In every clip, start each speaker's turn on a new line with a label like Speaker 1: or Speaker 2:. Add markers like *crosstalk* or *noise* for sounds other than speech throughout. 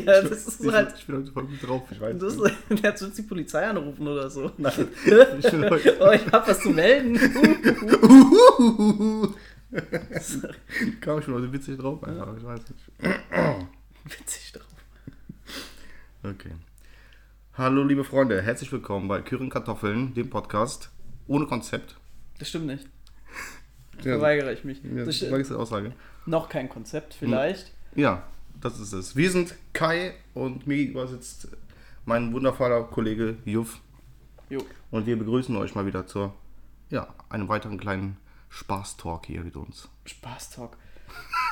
Speaker 1: dir? Das ist
Speaker 2: ich,
Speaker 1: halt.
Speaker 2: ich bin heute voll gut drauf, ich weiß.
Speaker 1: Das,
Speaker 2: nicht. *laughs*
Speaker 1: der hat jetzt die Polizei anrufen oder so.
Speaker 2: Nein, *laughs* ich bin heute.
Speaker 1: oh, ich hab was zu melden. *laughs*
Speaker 2: Kam ich schon heute witzig drauf, einfach, ich weiß nicht. *clears throat*
Speaker 1: Witzig drauf.
Speaker 2: Okay. Hallo, liebe Freunde, herzlich willkommen bei Küren Kartoffeln, dem Podcast ohne Konzept.
Speaker 1: Das stimmt nicht.
Speaker 2: Ja,
Speaker 1: Verweigere ich mich.
Speaker 2: ja,
Speaker 1: Das ist
Speaker 2: die Aussage.
Speaker 1: noch kein Konzept, vielleicht.
Speaker 2: Ja, das ist es. Wir sind Kai und mir gegenüber sitzt mein wundervoller Kollege Juff.
Speaker 1: Jo.
Speaker 2: Und wir begrüßen euch mal wieder zur, ja, einem weiteren kleinen Spaß-Talk hier mit uns.
Speaker 1: Spaß-Talk.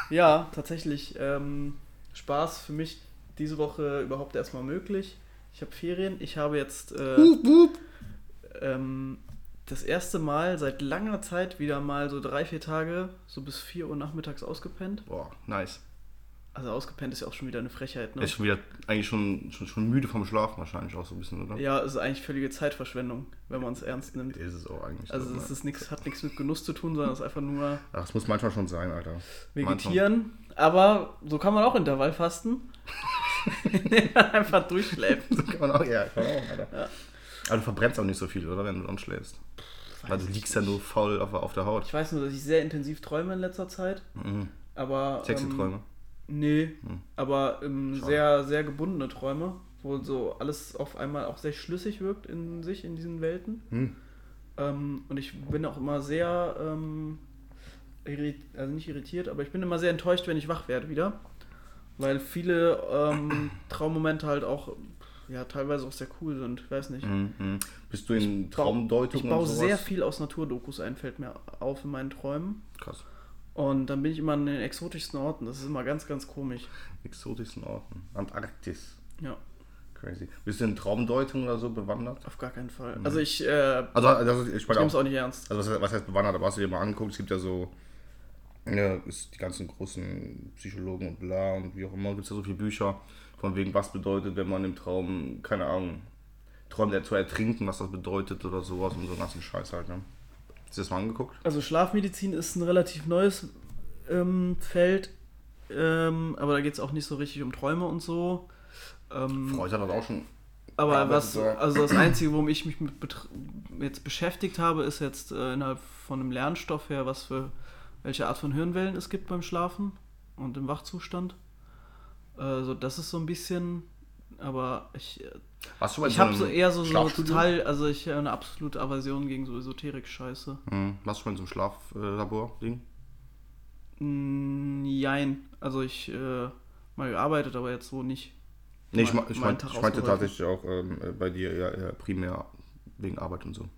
Speaker 1: Ja, tatsächlich. Ähm, Spaß für mich diese Woche überhaupt erstmal möglich. Ich habe Ferien. Ich habe jetzt äh, ähm, das erste Mal seit langer Zeit wieder mal so drei, vier Tage, so bis 4 Uhr nachmittags ausgepennt.
Speaker 2: Boah, nice.
Speaker 1: Also ausgepennt ist ja auch schon wieder eine Frechheit, ne?
Speaker 2: Ist schon wieder eigentlich schon, schon, schon müde vom Schlafen wahrscheinlich auch so ein bisschen, oder?
Speaker 1: Ja, es ist eigentlich völlige Zeitverschwendung, wenn man es ernst nimmt.
Speaker 2: Ist es auch eigentlich.
Speaker 1: Also
Speaker 2: so,
Speaker 1: es ist nix, hat nichts mit Genuss zu tun, sondern es ist einfach nur
Speaker 2: Ach, es muss manchmal schon sein, Alter.
Speaker 1: vegetieren. Aber so kann man auch Intervallfasten. Indem *laughs* man einfach durchschläft.
Speaker 2: So kann man auch, ja, kann man auch, Alter. Aber du verbrennst auch nicht so viel, oder? Wenn du dann schläfst. Weil du liegst ja nur faul auf, auf der Haut.
Speaker 1: Ich weiß nur, dass ich sehr intensiv träume in letzter Zeit.
Speaker 2: Mhm.
Speaker 1: Aber.
Speaker 2: Sexy
Speaker 1: ähm, Nee, aber ähm, sehr, sehr gebundene Träume, wo so alles auf einmal auch sehr schlüssig wirkt in sich, in diesen Welten.
Speaker 2: Hm.
Speaker 1: Ähm, und ich bin auch immer sehr, ähm, also nicht irritiert, aber ich bin immer sehr enttäuscht, wenn ich wach werde wieder. Weil viele ähm, *clears throat* Traummomente halt auch, ja, teilweise auch sehr cool sind. Ich weiß nicht.
Speaker 2: Mhm. Bist du in
Speaker 1: bau-
Speaker 2: Traumdeutung
Speaker 1: Ich baue
Speaker 2: und sowas?
Speaker 1: sehr viel aus Naturdokus ein, fällt mir auf in meinen Träumen.
Speaker 2: Krass.
Speaker 1: Und dann bin ich immer an den exotischsten Orten. Das ist immer ganz, ganz komisch.
Speaker 2: Exotischsten Orten. Antarktis.
Speaker 1: Ja,
Speaker 2: Crazy. Bist du in Traumdeutung oder so bewandert?
Speaker 1: auf gar keinen Fall. Also ich, äh,
Speaker 2: Also, also ich
Speaker 1: ich
Speaker 2: meine
Speaker 1: nehme es
Speaker 2: auch,
Speaker 1: auch nicht ernst.
Speaker 2: also was, was heißt bewandert? Aber hast du dir mal angeguckt? Es gibt ja so, ja, ist die ganzen großen Psychologen und bla und wie auch immer, gibt es ja so viele Bücher, von wegen, was bedeutet, wenn man im Traum, keine Ahnung, träumt er zu ertrinken, was das bedeutet oder sowas und so einen ganzen Scheiß halt, ne? Hast du das mal angeguckt?
Speaker 1: Also Schlafmedizin ist ein relativ neues ähm, Feld, ähm, aber da geht es auch nicht so richtig um Träume und so. Ähm,
Speaker 2: Freud hat das auch schon.
Speaker 1: aber
Speaker 2: Ja,
Speaker 1: was, also das Einzige, womit ich mich mit jetzt beschäftigt habe, ist jetzt äh, innerhalb von einem Lernstoff her, was für welche Art von Hirnwellen es gibt beim Schlafen und im Wachzustand. Also das ist so ein bisschen, aber ich, äh,
Speaker 2: Warst du in
Speaker 1: ich habe
Speaker 2: einem
Speaker 1: so eher so, so total, also ich habe eine absolute Aversion gegen so Esoterik-Scheiße.
Speaker 2: Hm, warst du mal in so einem Schlaflabor-Ding?
Speaker 1: Mm, Jein. Also ich äh, mal gearbeitet, aber jetzt so nicht.
Speaker 2: Nee, ich, ich, mein, ich meinte tatsächlich auch ähm, äh, bei dir ja, ja primär wegen Arbeit und so.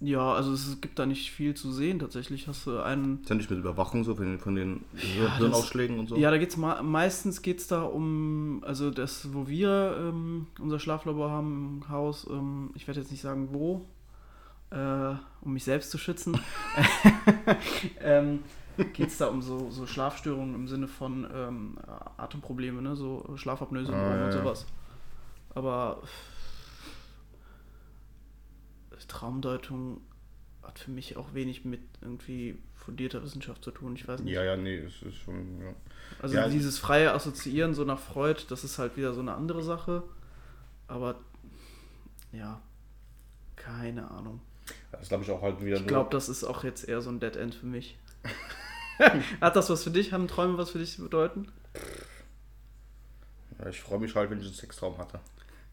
Speaker 1: Ja, also es gibt da nicht viel zu sehen. Tatsächlich hast du einen.
Speaker 2: Ist ja nicht mit Überwachung so, von den, von den
Speaker 1: das-
Speaker 2: Hirnausschlägen und so?
Speaker 1: Ja, da geht's ma meistens geht's da um, also das, wo wir ähm, unser Schlaflabor haben im Haus, ähm, ich werde jetzt nicht sagen wo, äh, um mich selbst zu schützen, *laughs* *laughs* ähm, geht's da um so, so Schlafstörungen im Sinne von ähm, Atemprobleme, ne? so Schlafapnoe-Syndrom
Speaker 2: Ah, ja,
Speaker 1: und
Speaker 2: ja.
Speaker 1: sowas. Aber Traumdeutung hat für mich auch wenig mit irgendwie fundierter Wissenschaft zu tun. Ich weiß nicht.
Speaker 2: ja, ja, nee, es ist schon. Ja.
Speaker 1: Also
Speaker 2: Ja,
Speaker 1: dieses freie Assoziieren so nach Freud, das ist halt wieder so eine andere Sache. Aber ja, keine Ahnung.
Speaker 2: Das glaube ich auch halt wieder
Speaker 1: Ich glaube, das ist auch jetzt eher so ein Dead End für mich. *laughs* Hat das was für dich? Haben Träume was für dich bedeuten?
Speaker 2: Ja, ich freue mich halt, wenn ich einen Sextraum hatte.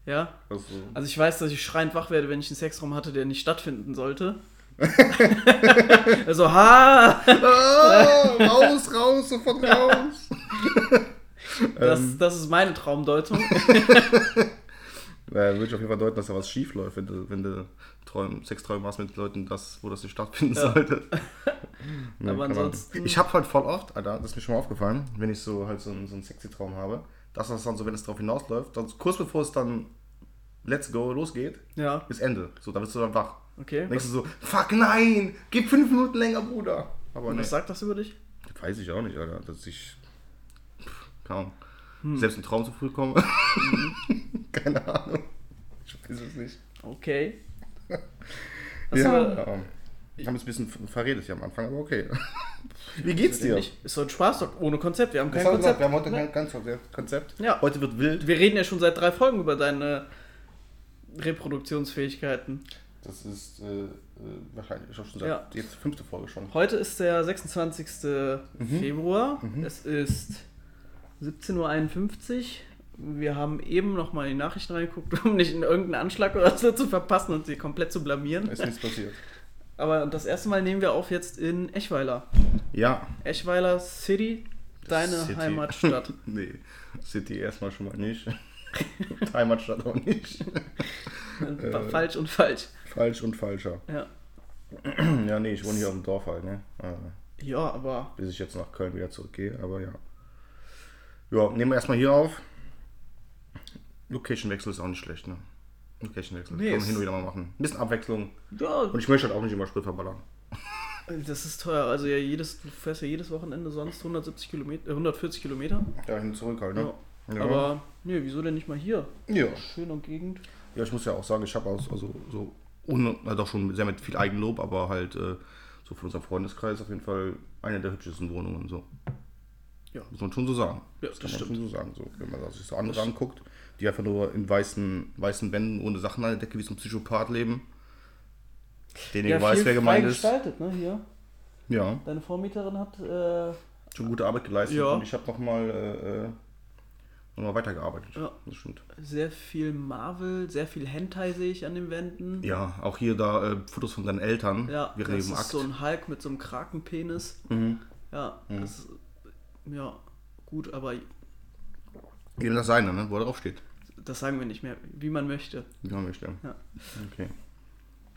Speaker 1: Ja?
Speaker 2: Also,
Speaker 1: Also ich weiß, dass ich schreiend wach werde, wenn ich einen Sexraum hatte, der nicht stattfinden sollte. *laughs* also, ha!
Speaker 2: ah, raus, raus, sofort raus!
Speaker 1: Das,
Speaker 2: Ähm.
Speaker 1: das ist meine Traumdeutung. *laughs*
Speaker 2: Ja, würde ich auf jeden Fall deuten, dass da was schief läuft, wenn du, wenn du Träum, Sexträume hast mit Leuten, das, wo das nicht stattfinden
Speaker 1: Ja.
Speaker 2: sollte. *laughs* Nee,
Speaker 1: Aber ansonsten-
Speaker 2: Ich habe halt voll oft, Alter, das ist mir schon mal aufgefallen, wenn ich so halt so, einen- so einen sexy Traum habe, dass das dann so, wenn es drauf hinausläuft, dann kurz bevor es dann Let's go losgeht,
Speaker 1: Ja,
Speaker 2: ist Ende. So, da bist du dann wach.
Speaker 1: okay.
Speaker 2: Dann denkst du so, fuck nein, gib fünf Minuten länger, Bruder. Aber
Speaker 1: Und
Speaker 2: nee,
Speaker 1: was sagt das über dich?
Speaker 2: weiß ich auch nicht, Alter, dass ich, pff, keine Ahnung,
Speaker 1: Hm.
Speaker 2: selbst im Traum zu früh komme. *laughs* keine Ahnung. Ich weiß es nicht.
Speaker 1: Okay. *laughs* Hast
Speaker 2: ja, ja. Ich habe jetzt ein bisschen verredet hier am Anfang, aber okay. *laughs* Wie geht's dir?
Speaker 1: Ist so ein Spaß doch ohne Konzept. Wir haben kein
Speaker 2: wir gesagt,
Speaker 1: Konzept.
Speaker 2: wir haben heute
Speaker 1: Ne?
Speaker 2: kein ganz Konzept- Konzept.
Speaker 1: Ja.
Speaker 2: Heute wird wild.
Speaker 1: Wir reden ja schon seit drei Folgen über deine Reproduktionsfähigkeiten.
Speaker 2: Das ist äh, äh, wahrscheinlich schon seit
Speaker 1: Ja.
Speaker 2: jetzt fünfte Folge schon.
Speaker 1: Heute ist der 26. Februar. Es ist 17.51 Uhr. Wir haben eben noch mal in die Nachrichten reingeguckt, *laughs* um nicht in irgendeinen Anschlag oder so zu verpassen und sie komplett zu blamieren.
Speaker 2: Ist nichts passiert.
Speaker 1: Aber das erste Mal nehmen wir auf jetzt in Eschweiler.
Speaker 2: Ja.
Speaker 1: Eschweiler City, deine
Speaker 2: City.
Speaker 1: Heimatstadt. *laughs*
Speaker 2: nee, City erstmal schon mal nicht. *laughs* Heimatstadt auch nicht.
Speaker 1: War *laughs* falsch und falsch.
Speaker 2: Falsch und falscher.
Speaker 1: Ja. *clears throat*
Speaker 2: Ja, nee, ich wohne hier auf dem Dorf halt, ne? Äh,
Speaker 1: ja, aber
Speaker 2: bis ich jetzt nach Köln wieder zurückgehe, aber ja. Ja, nehmen wir erstmal hier auf. Location-Wechsel ist auch nicht schlecht, ne? Location-Wechsel.
Speaker 1: Nee,
Speaker 2: Kann man hin und wieder mal machen. Ein bisschen Abwechslung.
Speaker 1: ja,
Speaker 2: Und ich möchte halt auch nicht immer Sprit verballern.
Speaker 1: das ist teuer. Also ja, jedes, du fährst ja jedes Wochenende sonst 170 Kilometer, äh, 140 Kilometer.
Speaker 2: Dahin zurück halt, ne?
Speaker 1: Ja.
Speaker 2: Ja.
Speaker 1: Aber nee, wieso denn nicht mal hier?
Speaker 2: Ja.
Speaker 1: Schöne Gegend.
Speaker 2: Ja, ich muss ja auch sagen, ich habe auch also so ohne, na doch schon sehr mit viel Eigenlob, aber halt äh, so für unseren Freundeskreis auf jeden Fall eine der hübschesten Wohnungen so.
Speaker 1: Ja.
Speaker 2: Muss man schon so sagen.
Speaker 1: Ja,
Speaker 2: das
Speaker 1: das
Speaker 2: kann man
Speaker 1: stimmt.
Speaker 2: schon so sagen. So, wenn man sich so andere anguckt, die einfach nur in weißen, weißen Wänden ohne Sachen an der Decke wie so ein Psychopath leben. Derjenige weiß,
Speaker 1: viel
Speaker 2: wer gemeint ist.
Speaker 1: gestaltet, ne, hier.
Speaker 2: Ja,
Speaker 1: Deine Vormieterin hat, äh,
Speaker 2: schon gute Arbeit geleistet
Speaker 1: Ja.
Speaker 2: und ich habe nochmal äh, äh, noch mal weitergearbeitet.
Speaker 1: Ja.
Speaker 2: Das stimmt.
Speaker 1: sehr viel Marvel, sehr viel Hentai sehe ich an den Wänden.
Speaker 2: Ja, auch hier da äh, Fotos von deinen Eltern
Speaker 1: Ja, das ist
Speaker 2: Akt.
Speaker 1: so ein Hulk mit so einem Krakenpenis.
Speaker 2: mhm.
Speaker 1: Ja, das ja, gut, aber
Speaker 2: Jedem das seine, ne? wo er drauf steht.
Speaker 1: das sagen wir nicht mehr, wie man möchte.
Speaker 2: Wie man möchte.
Speaker 1: Ja.
Speaker 2: Okay.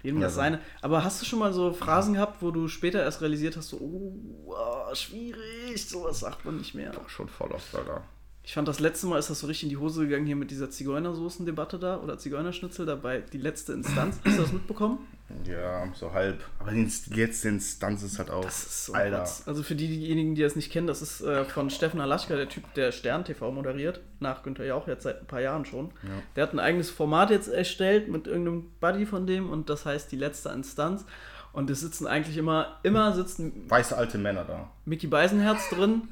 Speaker 1: Jedem
Speaker 2: Ja,
Speaker 1: das seine. Aber hast du schon mal so Phrasen gehabt, wo du später erst realisiert hast, so, oh, ah, schwierig, sowas sagt man nicht mehr.
Speaker 2: Schon voll oft, Alter.
Speaker 1: Ich fand das letzte Mal ist das so richtig in die Hose gegangen hier mit dieser Zigeunersoßen-Debatte da oder Zigeunerschnitzel dabei, die letzte Instanz. Hast du das mitbekommen?
Speaker 2: Ja, so halb. Aber die letzte Instanz ist halt auch.
Speaker 1: Das ist so
Speaker 2: Alter.
Speaker 1: Rotz. Also für die, diejenigen, die das nicht kennen, das ist äh, von Steffen Alaschka, der Typ, der Stern TV moderiert, nach Günther Jauch jetzt seit ein paar Jahren schon.
Speaker 2: Ja.
Speaker 1: Der hat ein eigenes Format jetzt erstellt mit irgendeinem Buddy von dem und das heißt die letzte Instanz. Und es sitzen eigentlich immer, immer sitzen
Speaker 2: Weiße alte Männer da.
Speaker 1: Mickey Beisenherz drin.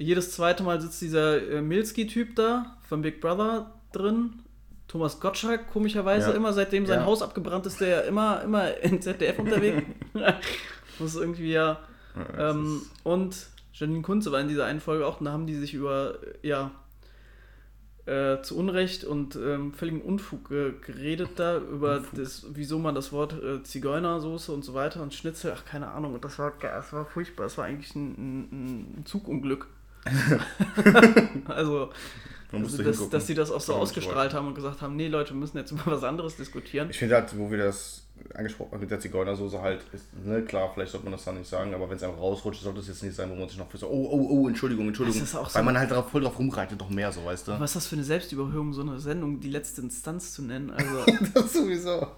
Speaker 1: Jedes zweite Mal sitzt dieser äh, Milski-Typ da von Big Brother drin. Thomas Gottschalk, komischerweise,
Speaker 2: Ja.
Speaker 1: immer seitdem sein
Speaker 2: Ja.
Speaker 1: Haus abgebrannt ist, der ja immer, immer in ZDF unterwegs. *laughs* das ist irgendwie ja.
Speaker 2: Ja,
Speaker 1: Ähm,
Speaker 2: ist-
Speaker 1: und Janine Kunze war in dieser einen Folge auch, und da haben die sich über, ja, äh, zu Unrecht und ähm, völligen Unfug äh, geredet da, über das, wieso man das Wort äh, Zigeunersoße und so weiter und Schnitzel, ach keine Ahnung, und das war, das war furchtbar, das war eigentlich ein, ein, ein Zugunglück. *laughs* also, also dass, dass sie das auch so ausgestrahlt haben und gesagt haben, nee Leute, wir müssen jetzt über was anderes diskutieren.
Speaker 2: Ich finde halt, wo wir das angesprochen haben mit der Zigeunersoße halt, ist, ne, klar, vielleicht sollte man das dann nicht sagen, aber wenn es einfach rausrutscht, sollte es jetzt nicht sein, wo man sich noch für so, oh, oh, oh, Entschuldigung, Entschuldigung.
Speaker 1: So-
Speaker 2: Weil man halt drauf, voll drauf rumreitet, doch mehr so, weißt du?
Speaker 1: Was ist das für eine Selbstüberhöhung, so eine Sendung, die letzte Instanz zu nennen? Also, *laughs*
Speaker 2: das sowieso.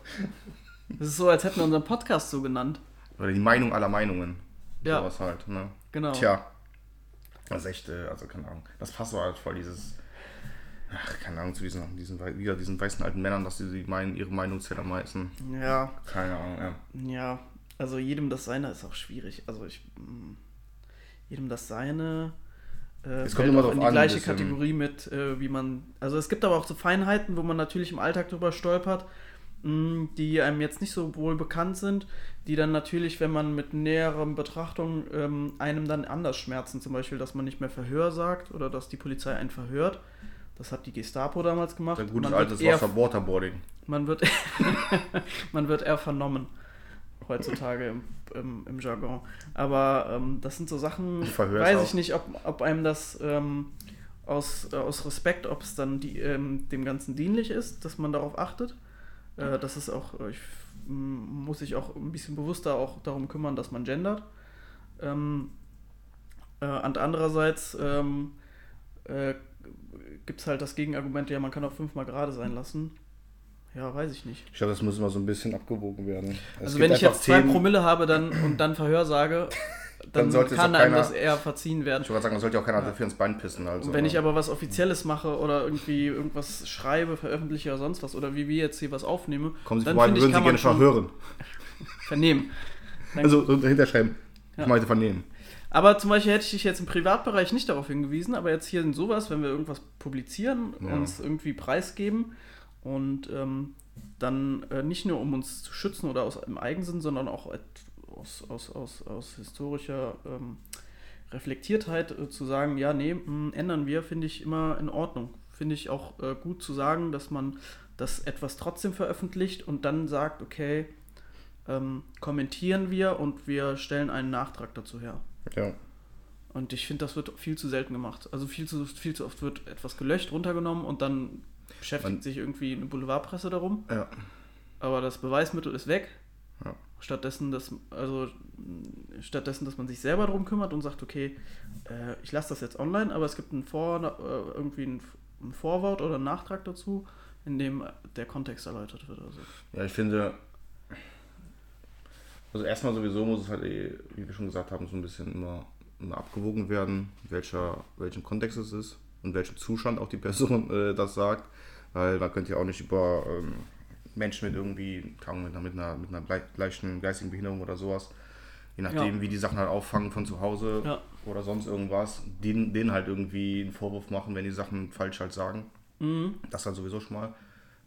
Speaker 1: das ist so, als hätten wir unseren Podcast so genannt.
Speaker 2: Oder die Meinung aller Meinungen.
Speaker 1: Ja.
Speaker 2: Sowas halt, ne?
Speaker 1: Genau.
Speaker 2: Tja. Das ist echt, äh, also keine Ahnung. Das passt aber halt voll dieses, ach, keine Ahnung, zu diesen, diesen, wieder diesen weißen alten Männern, dass sie meinen, ihre Meinung zählt am meisten.
Speaker 1: Ja,
Speaker 2: Keine Ahnung, ja.
Speaker 1: ja. Also jedem das Seine ist auch schwierig. Also ich. mm, Jedem das Seine. Äh,
Speaker 2: Es kommt immer drauf
Speaker 1: in die
Speaker 2: an,
Speaker 1: gleiche. Kategorie mit, äh, wie man. Also es gibt aber auch so Feinheiten, wo man natürlich im Alltag drüber stolpert, die einem jetzt nicht so wohl bekannt sind, die dann natürlich, wenn man mit näherem Betrachtung ähm, einem dann anders schmerzen. Zum Beispiel, dass man nicht mehr Verhör sagt oder dass die Polizei einen verhört. Das hat die Gestapo damals gemacht.
Speaker 2: Ein gutes
Speaker 1: Man wird
Speaker 2: altes
Speaker 1: eher
Speaker 2: Wasser Waterboarding.
Speaker 1: man wird, *laughs* man wird eher vernommen heutzutage im, im, im Jargon. Aber ähm, das sind so Sachen,
Speaker 2: ist
Speaker 1: weiß
Speaker 2: auch-
Speaker 1: ich nicht, ob, ob einem das ähm, aus, äh, aus Respekt, ob es dann die, ähm, dem Ganzen dienlich ist, dass man darauf achtet. Äh, das ist auch, äh, ich muss sich auch ein bisschen bewusster auch darum kümmern, dass man gendert. Ähm, äh, und andererseits ähm, äh, gibt es halt das Gegenargument, ja, man kann auch fünfmal gerade sein lassen. Ja, weiß ich nicht.
Speaker 2: Ich glaube, das muss immer so ein bisschen abgewogen werden. Es
Speaker 1: also wenn ich jetzt zwei
Speaker 2: Themen-
Speaker 1: Promille habe dann und dann Verhör sage, dann,
Speaker 2: sollte es
Speaker 1: kann einem
Speaker 2: keiner-
Speaker 1: das eher verziehen werden.
Speaker 2: Ich gerade sagen, da sollte auch keiner dafür ins Bein pissen. Also,
Speaker 1: wenn ich aber was Offizielles mache oder irgendwie irgendwas schreibe, veröffentliche oder sonst was, oder wie wir jetzt hier was aufnehmen,
Speaker 2: Kommen Sie
Speaker 1: dann
Speaker 2: vorbei, würden
Speaker 1: ich,
Speaker 2: Sie gerne
Speaker 1: man schon
Speaker 2: verhören. *laughs*
Speaker 1: vernehmen. Dann-
Speaker 2: Also so dahinter schreiben.
Speaker 1: Ja.
Speaker 2: Ich möchte vernehmen.
Speaker 1: Aber zum Beispiel hätte ich dich jetzt im Privatbereich nicht darauf hingewiesen, aber jetzt hier in sowas, wenn wir irgendwas publizieren,
Speaker 2: Ja.
Speaker 1: uns irgendwie preisgeben und ähm, dann äh, nicht nur um uns zu schützen oder aus einem Eigensinn, sondern auch aus, aus, aus, aus historischer ähm, Reflektiertheit äh, zu sagen, ja, nee, mh, ändern wir, finde ich immer in Ordnung. Finde ich auch äh, gut zu sagen, dass man das etwas trotzdem veröffentlicht und dann sagt, okay, ähm, kommentieren wir und wir stellen einen Nachtrag dazu her.
Speaker 2: Ja.
Speaker 1: Und ich finde, das wird viel zu selten gemacht. Also viel zu, viel zu oft wird etwas gelöscht, runtergenommen und dann beschäftigt
Speaker 2: Man-
Speaker 1: sich irgendwie eine Boulevardpresse darum.
Speaker 2: ja.
Speaker 1: Aber das Beweismittel ist weg. Stattdessen, dass, also, stattdessen, dass man sich selber darum kümmert und sagt, okay, äh, ich lasse das jetzt online, aber es gibt ein Vor, äh, irgendwie ein, ein Vorwort oder einen Nachtrag dazu, in dem der Kontext erläutert wird. Also.
Speaker 2: Ja, ich finde, also erstmal sowieso muss es halt, eh, wie wir schon gesagt haben, so ein bisschen immer, immer abgewogen werden, welcher, welchen Kontext es ist und welchem Zustand auch die Person äh, das sagt. Weil man könnte ja auch nicht über ähm, Menschen mit irgendwie, Ahnung, mit einer, mit einer, mit einer gleich- leichten geistigen Behinderung oder sowas, je nachdem,
Speaker 1: Ja.
Speaker 2: wie die Sachen halt auffangen von zu Hause
Speaker 1: Ja.
Speaker 2: oder sonst irgendwas, denen, denen halt irgendwie einen Vorwurf machen, wenn die Sachen falsch halt sagen.
Speaker 1: Mhm.
Speaker 2: Das halt sowieso schon mal.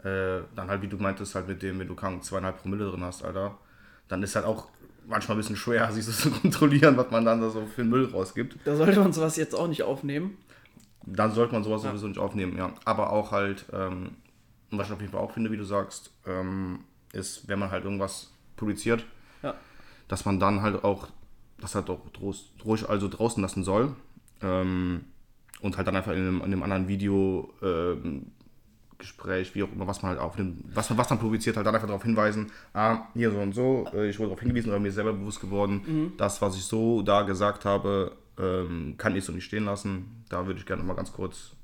Speaker 2: Äh, dann halt, wie du meintest, halt mit dem, wenn du kaum zweieinhalb Promille drin hast, Alter, dann ist halt auch manchmal ein bisschen schwer, *laughs* sich das zu kontrollieren, was man dann da so für den Müll rausgibt.
Speaker 1: Da sollte man sowas jetzt auch nicht aufnehmen.
Speaker 2: Dann sollte man sowas
Speaker 1: Ja.
Speaker 2: sowieso nicht aufnehmen, ja. Aber auch halt, ähm, und was ich auf jeden Fall auch finde, wie du sagst, ähm, ist, wenn man halt irgendwas publiziert,
Speaker 1: Ja.
Speaker 2: dass man dann halt auch, das halt auch ruhig also draußen lassen soll. Ähm, und halt dann einfach in einem, in einem anderen Video, ähm, Gespräch, wie auch immer, was man halt aufnimmt, was, man- was man publiziert, halt dann einfach darauf hinweisen, ah, hier so und so, äh, ich wurde darauf hingewiesen oder mir selber bewusst geworden, das, was ich so da gesagt habe, ähm, kann ich so nicht stehen lassen. Da würde ich gerne mal ganz kurz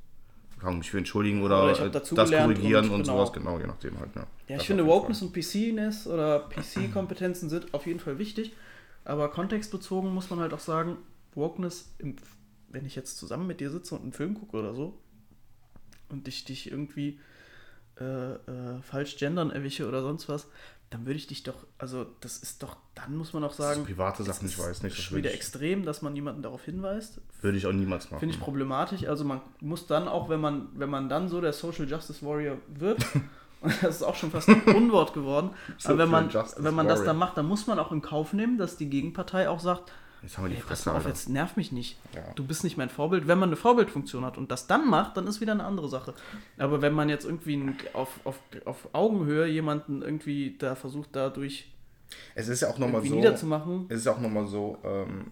Speaker 2: kann mich für entschuldigen oder,
Speaker 1: Oder
Speaker 2: äh, das korrigieren
Speaker 1: und
Speaker 2: und,
Speaker 1: genau.
Speaker 2: sowas, genau, je nachdem halt. Ja,
Speaker 1: Ja,
Speaker 2: Das
Speaker 1: ich finde,
Speaker 2: jeden Fall.
Speaker 1: Wokeness und PC-Ness oder PC-Kompetenzen sind auf jeden Fall wichtig, aber kontextbezogen muss man halt auch sagen, Wokeness, im, wenn ich jetzt zusammen mit dir sitze und einen Film gucke oder so und ich dich irgendwie äh, äh, falsch gendern erwische oder sonst was, dann würde ich dich doch, also das ist doch, dann muss man auch
Speaker 2: Das
Speaker 1: sagen,
Speaker 2: ist private Sachen, ich
Speaker 1: ist
Speaker 2: weiß nicht. Das würde
Speaker 1: wieder extrem, dass man jemanden darauf hinweist.
Speaker 2: würde ich auch niemals machen.
Speaker 1: Finde ich problematisch. Also man muss dann auch, wenn man, wenn man dann so der Social Justice Warrior wird, *laughs* und das ist auch schon fast ein *laughs* Unwort geworden, aber wenn man,
Speaker 2: Justice
Speaker 1: wenn man das dann macht, dann muss man auch in Kauf nehmen, dass die Gegenpartei auch sagt,
Speaker 2: Jetzt haben wir die
Speaker 1: ey,
Speaker 2: Fresse,
Speaker 1: auf, jetzt nerv mich nicht.
Speaker 2: Ja.
Speaker 1: Du bist nicht mein Vorbild. Wenn man eine Vorbildfunktion hat und das dann macht, dann ist wieder eine andere Sache. Aber wenn man jetzt irgendwie auf, auf, auf Augenhöhe jemanden irgendwie da versucht, dadurch
Speaker 2: Es ist ja auch nochmal so.
Speaker 1: niederzumachen,
Speaker 2: Es ist ja auch nochmal so ähm,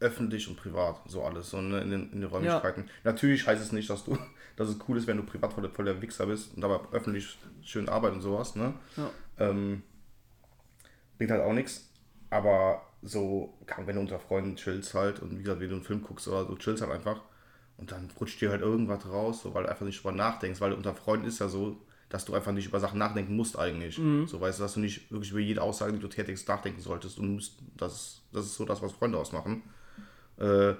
Speaker 2: öffentlich und privat, so alles, so ne, in, den, in den Räumlichkeiten. Natürlich heißt es nicht, dass du, *laughs* dass es cool ist, wenn du privat voll der, voll der Wichser bist und aber öffentlich schön arbeiten und sowas, ne?
Speaker 1: Ja.
Speaker 2: Ähm, bringt halt auch nichts. Aber so, wenn du unter Freunden chillst halt und wie gesagt, wenn du einen Film guckst oder so, chillst halt einfach und dann rutscht dir halt irgendwas raus, so, weil du einfach nicht drüber nachdenkst, weil unter Freunden ist ja so, dass du einfach nicht über Sachen nachdenken musst eigentlich. So weißt du, dass du nicht wirklich über jede Aussage, die du tätigst, nachdenken solltest. Und musst, das, das ist so das, was Freunde ausmachen. Äh,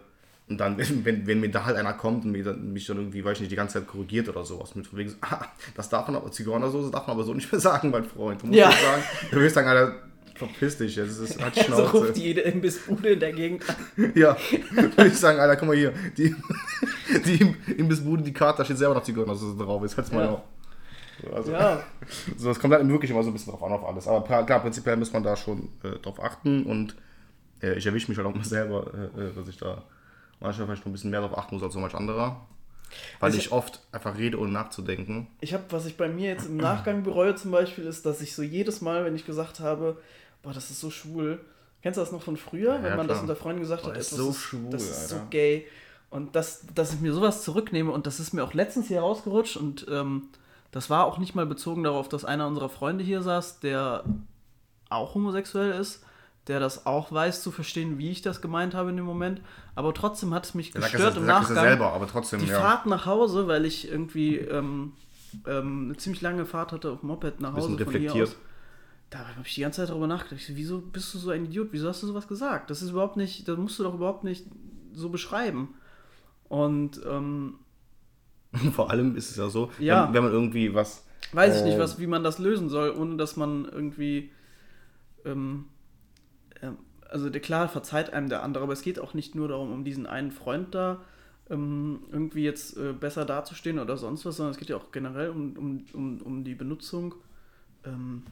Speaker 2: und dann, *laughs* wenn, wenn mir da halt einer kommt und mir dann, mich dann irgendwie, weiß ich nicht, die ganze Zeit korrigiert oder sowas, mit von wegen, ah, *laughs* das darf man aber, Zigeunersoße darf man aber so nicht mehr *laughs* sagen, mein Freund. Du musst
Speaker 1: Ja.
Speaker 2: sagen, du wirst sagen, Alter, verpiss dich, jetzt ist es *laughs* halt
Speaker 1: so
Speaker 2: Schnauze.
Speaker 1: ruft jede Imbissbude in der Gegend an. *laughs*
Speaker 2: Ja, würde ich sagen, Alter, guck mal hier, die, *laughs* die Imbissbude, die Karte, da steht selber noch Zigeunersoße drauf, jetzt halt's mal
Speaker 1: Ja.
Speaker 2: auf. So, Also,
Speaker 1: Ja,
Speaker 2: so, es kommt halt wirklich immer so ein bisschen drauf an, auf alles. Aber klar, klar, prinzipiell muss man da schon äh, drauf achten und äh, ich erwische mich halt auch mal selber, äh, äh, dass ich da manchmal vielleicht noch ein bisschen mehr drauf achten muss als so manch anderer. Weil
Speaker 1: Also-
Speaker 2: ich oft einfach rede, ohne nachzudenken.
Speaker 1: Ich habe, was ich bei mir jetzt im Nachgang bereue zum Beispiel, ist, dass ich so jedes Mal, wenn ich gesagt habe, boah, das ist so schwul. Kennst du das noch von früher,
Speaker 2: Ja,
Speaker 1: wenn man das
Speaker 2: klar.
Speaker 1: unter Freunden gesagt
Speaker 2: Boah,
Speaker 1: hat,
Speaker 2: das ist so schwul,
Speaker 1: das ist so
Speaker 2: Alter.
Speaker 1: gay. Und das, dass ich mir sowas zurücknehme und das ist mir auch letztens hier rausgerutscht und ähm, das war auch nicht mal bezogen darauf, dass einer unserer Freunde hier saß, der auch homosexuell ist, der das auch weiß zu verstehen, wie ich das gemeint habe in dem Moment. Aber trotzdem hat es mich
Speaker 2: Der
Speaker 1: gestört im
Speaker 2: sagt es
Speaker 1: Nachgang
Speaker 2: selber, aber trotzdem,
Speaker 1: die
Speaker 2: ja.
Speaker 1: Fahrt nach Hause, weil ich irgendwie ähm, ähm, eine ziemlich lange Fahrt hatte auf Moped nach Hause von hier aus. Da habe ich die ganze Zeit darüber nachgedacht. Wieso bist du so ein Idiot? Wieso hast du sowas gesagt? Das ist überhaupt nicht, das musst du doch überhaupt nicht so beschreiben. Und ähm, *laughs*
Speaker 2: Vor allem ist es ja so,
Speaker 1: Ja.
Speaker 2: Wenn, wenn man irgendwie was.
Speaker 1: weiß ich
Speaker 2: äh,
Speaker 1: nicht, was, wie man das lösen soll, ohne dass man irgendwie. Ähm, ähm, also der, klar verzeiht einem der andere, aber es geht auch nicht nur darum, um diesen einen Freund da ähm, irgendwie jetzt äh, besser dazustehen oder sonst was, sondern es geht ja auch generell um, um, um, um die Benutzung ähm,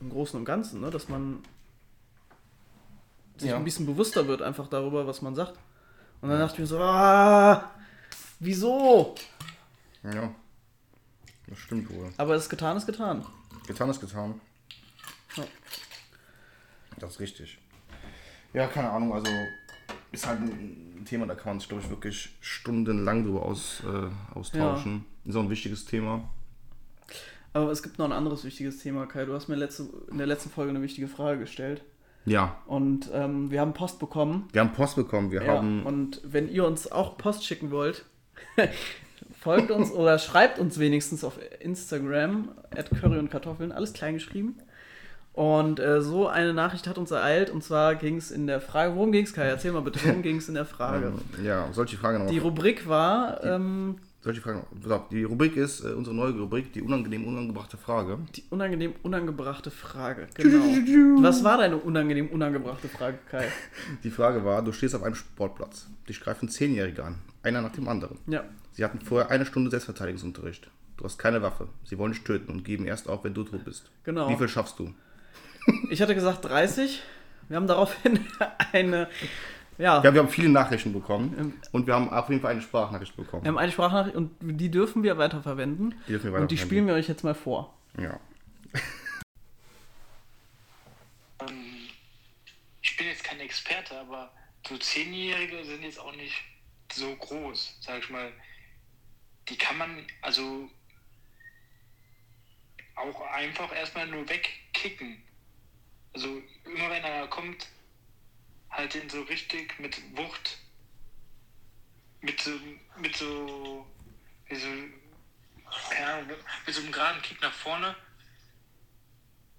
Speaker 1: im Großen und Ganzen, ne? dass man sich
Speaker 2: Ja.
Speaker 1: ein bisschen bewusster wird einfach darüber, was man sagt. Und dann dachte ich mir so, ah, wieso?
Speaker 2: Ja. Das stimmt wohl.
Speaker 1: Aber es getan ist getan.
Speaker 2: Getan ist getan.
Speaker 1: Ja.
Speaker 2: Das ist richtig. Ja, keine Ahnung, also ist halt ein Thema, da kann man sich, glaube ich, wirklich stundenlang drüber aus, äh, austauschen. Ist auch ein wichtiges Thema.
Speaker 1: Aber es gibt noch ein anderes wichtiges Thema, Kai. Du hast mir letzte, in der letzten Folge eine wichtige Frage gestellt.
Speaker 2: Ja,
Speaker 1: Und ähm, wir haben Post bekommen.
Speaker 2: wir haben Post bekommen, wir
Speaker 1: Ja,
Speaker 2: haben.
Speaker 1: und wenn ihr uns auch Post schicken wollt, *laughs* folgt uns oder schreibt uns wenigstens auf Instagram, at Curry und Kartoffeln, alles klein geschrieben. Und äh, so eine Nachricht hat uns ereilt. Und zwar ging es in der Frage, worum ging es, Kai? Erzähl mal bitte, worum *laughs* ging es in der Frage?
Speaker 2: Ähm, ja, solche Fragen noch.
Speaker 1: Die Rubrik war ähm,
Speaker 2: Solche Fragen. Die Rubrik ist äh, unsere neue Rubrik, die unangenehm unangebrachte Frage.
Speaker 1: die unangenehm unangebrachte Frage. Genau. Was war deine unangenehm unangebrachte Frage, Kai? *laughs*
Speaker 2: Die Frage war, du stehst auf einem Sportplatz. Dich greifen Zehnjährige an, einer nach dem anderen.
Speaker 1: Ja.
Speaker 2: Sie hatten vorher eine Stunde Selbstverteidigungsunterricht. Du hast keine Waffe. Sie wollen dich töten und geben erst auf, wenn du tot bist.
Speaker 1: Genau.
Speaker 2: Wie viel schaffst du?
Speaker 1: Ich hatte gesagt 30. Wir haben daraufhin *laughs* eine, ja,
Speaker 2: Ja, wir haben viele Nachrichten bekommen und wir haben auf jeden Fall eine Sprachnachricht bekommen.
Speaker 1: wir haben eine Sprachnachricht und die dürfen wir weiterverwenden.
Speaker 2: Die dürfen wir
Speaker 1: und die
Speaker 2: weiterverwenden.
Speaker 1: spielen wir euch jetzt mal vor.
Speaker 2: Ja.
Speaker 3: Ähm, ich bin jetzt kein Experte, aber so Zehnjährige sind jetzt auch nicht so groß, sag ich mal. Die kann man also auch einfach erstmal nur wegkicken. Also immer wenn einer kommt, halt den so richtig mit Wucht, mit so, mit so, wie so, Ahnung, mit so einem geraden Kick nach vorne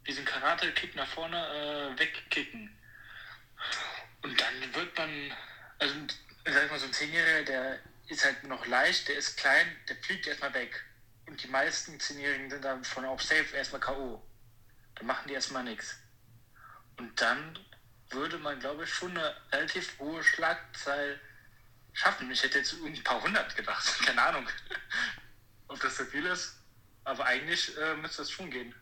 Speaker 3: diesen Karate-Kick nach vorne äh, wegkicken. Und dann wird man, also sag ich mal, so ein Zehnjähriger, der ist halt noch leicht, der ist klein, der fliegt erstmal weg. Und die meisten Zehnjährigen sind dann von auf safe erstmal K.O. Dann machen die erstmal nichts. Und dann würde man, glaube ich, schon eine relativ hohe Schlagzahl schaffen. Ich hätte jetzt ein paar hundert gedacht. *laughs* Keine Ahnung, *laughs* ob das so viel ist. Aber eigentlich äh, müsste es schon gehen.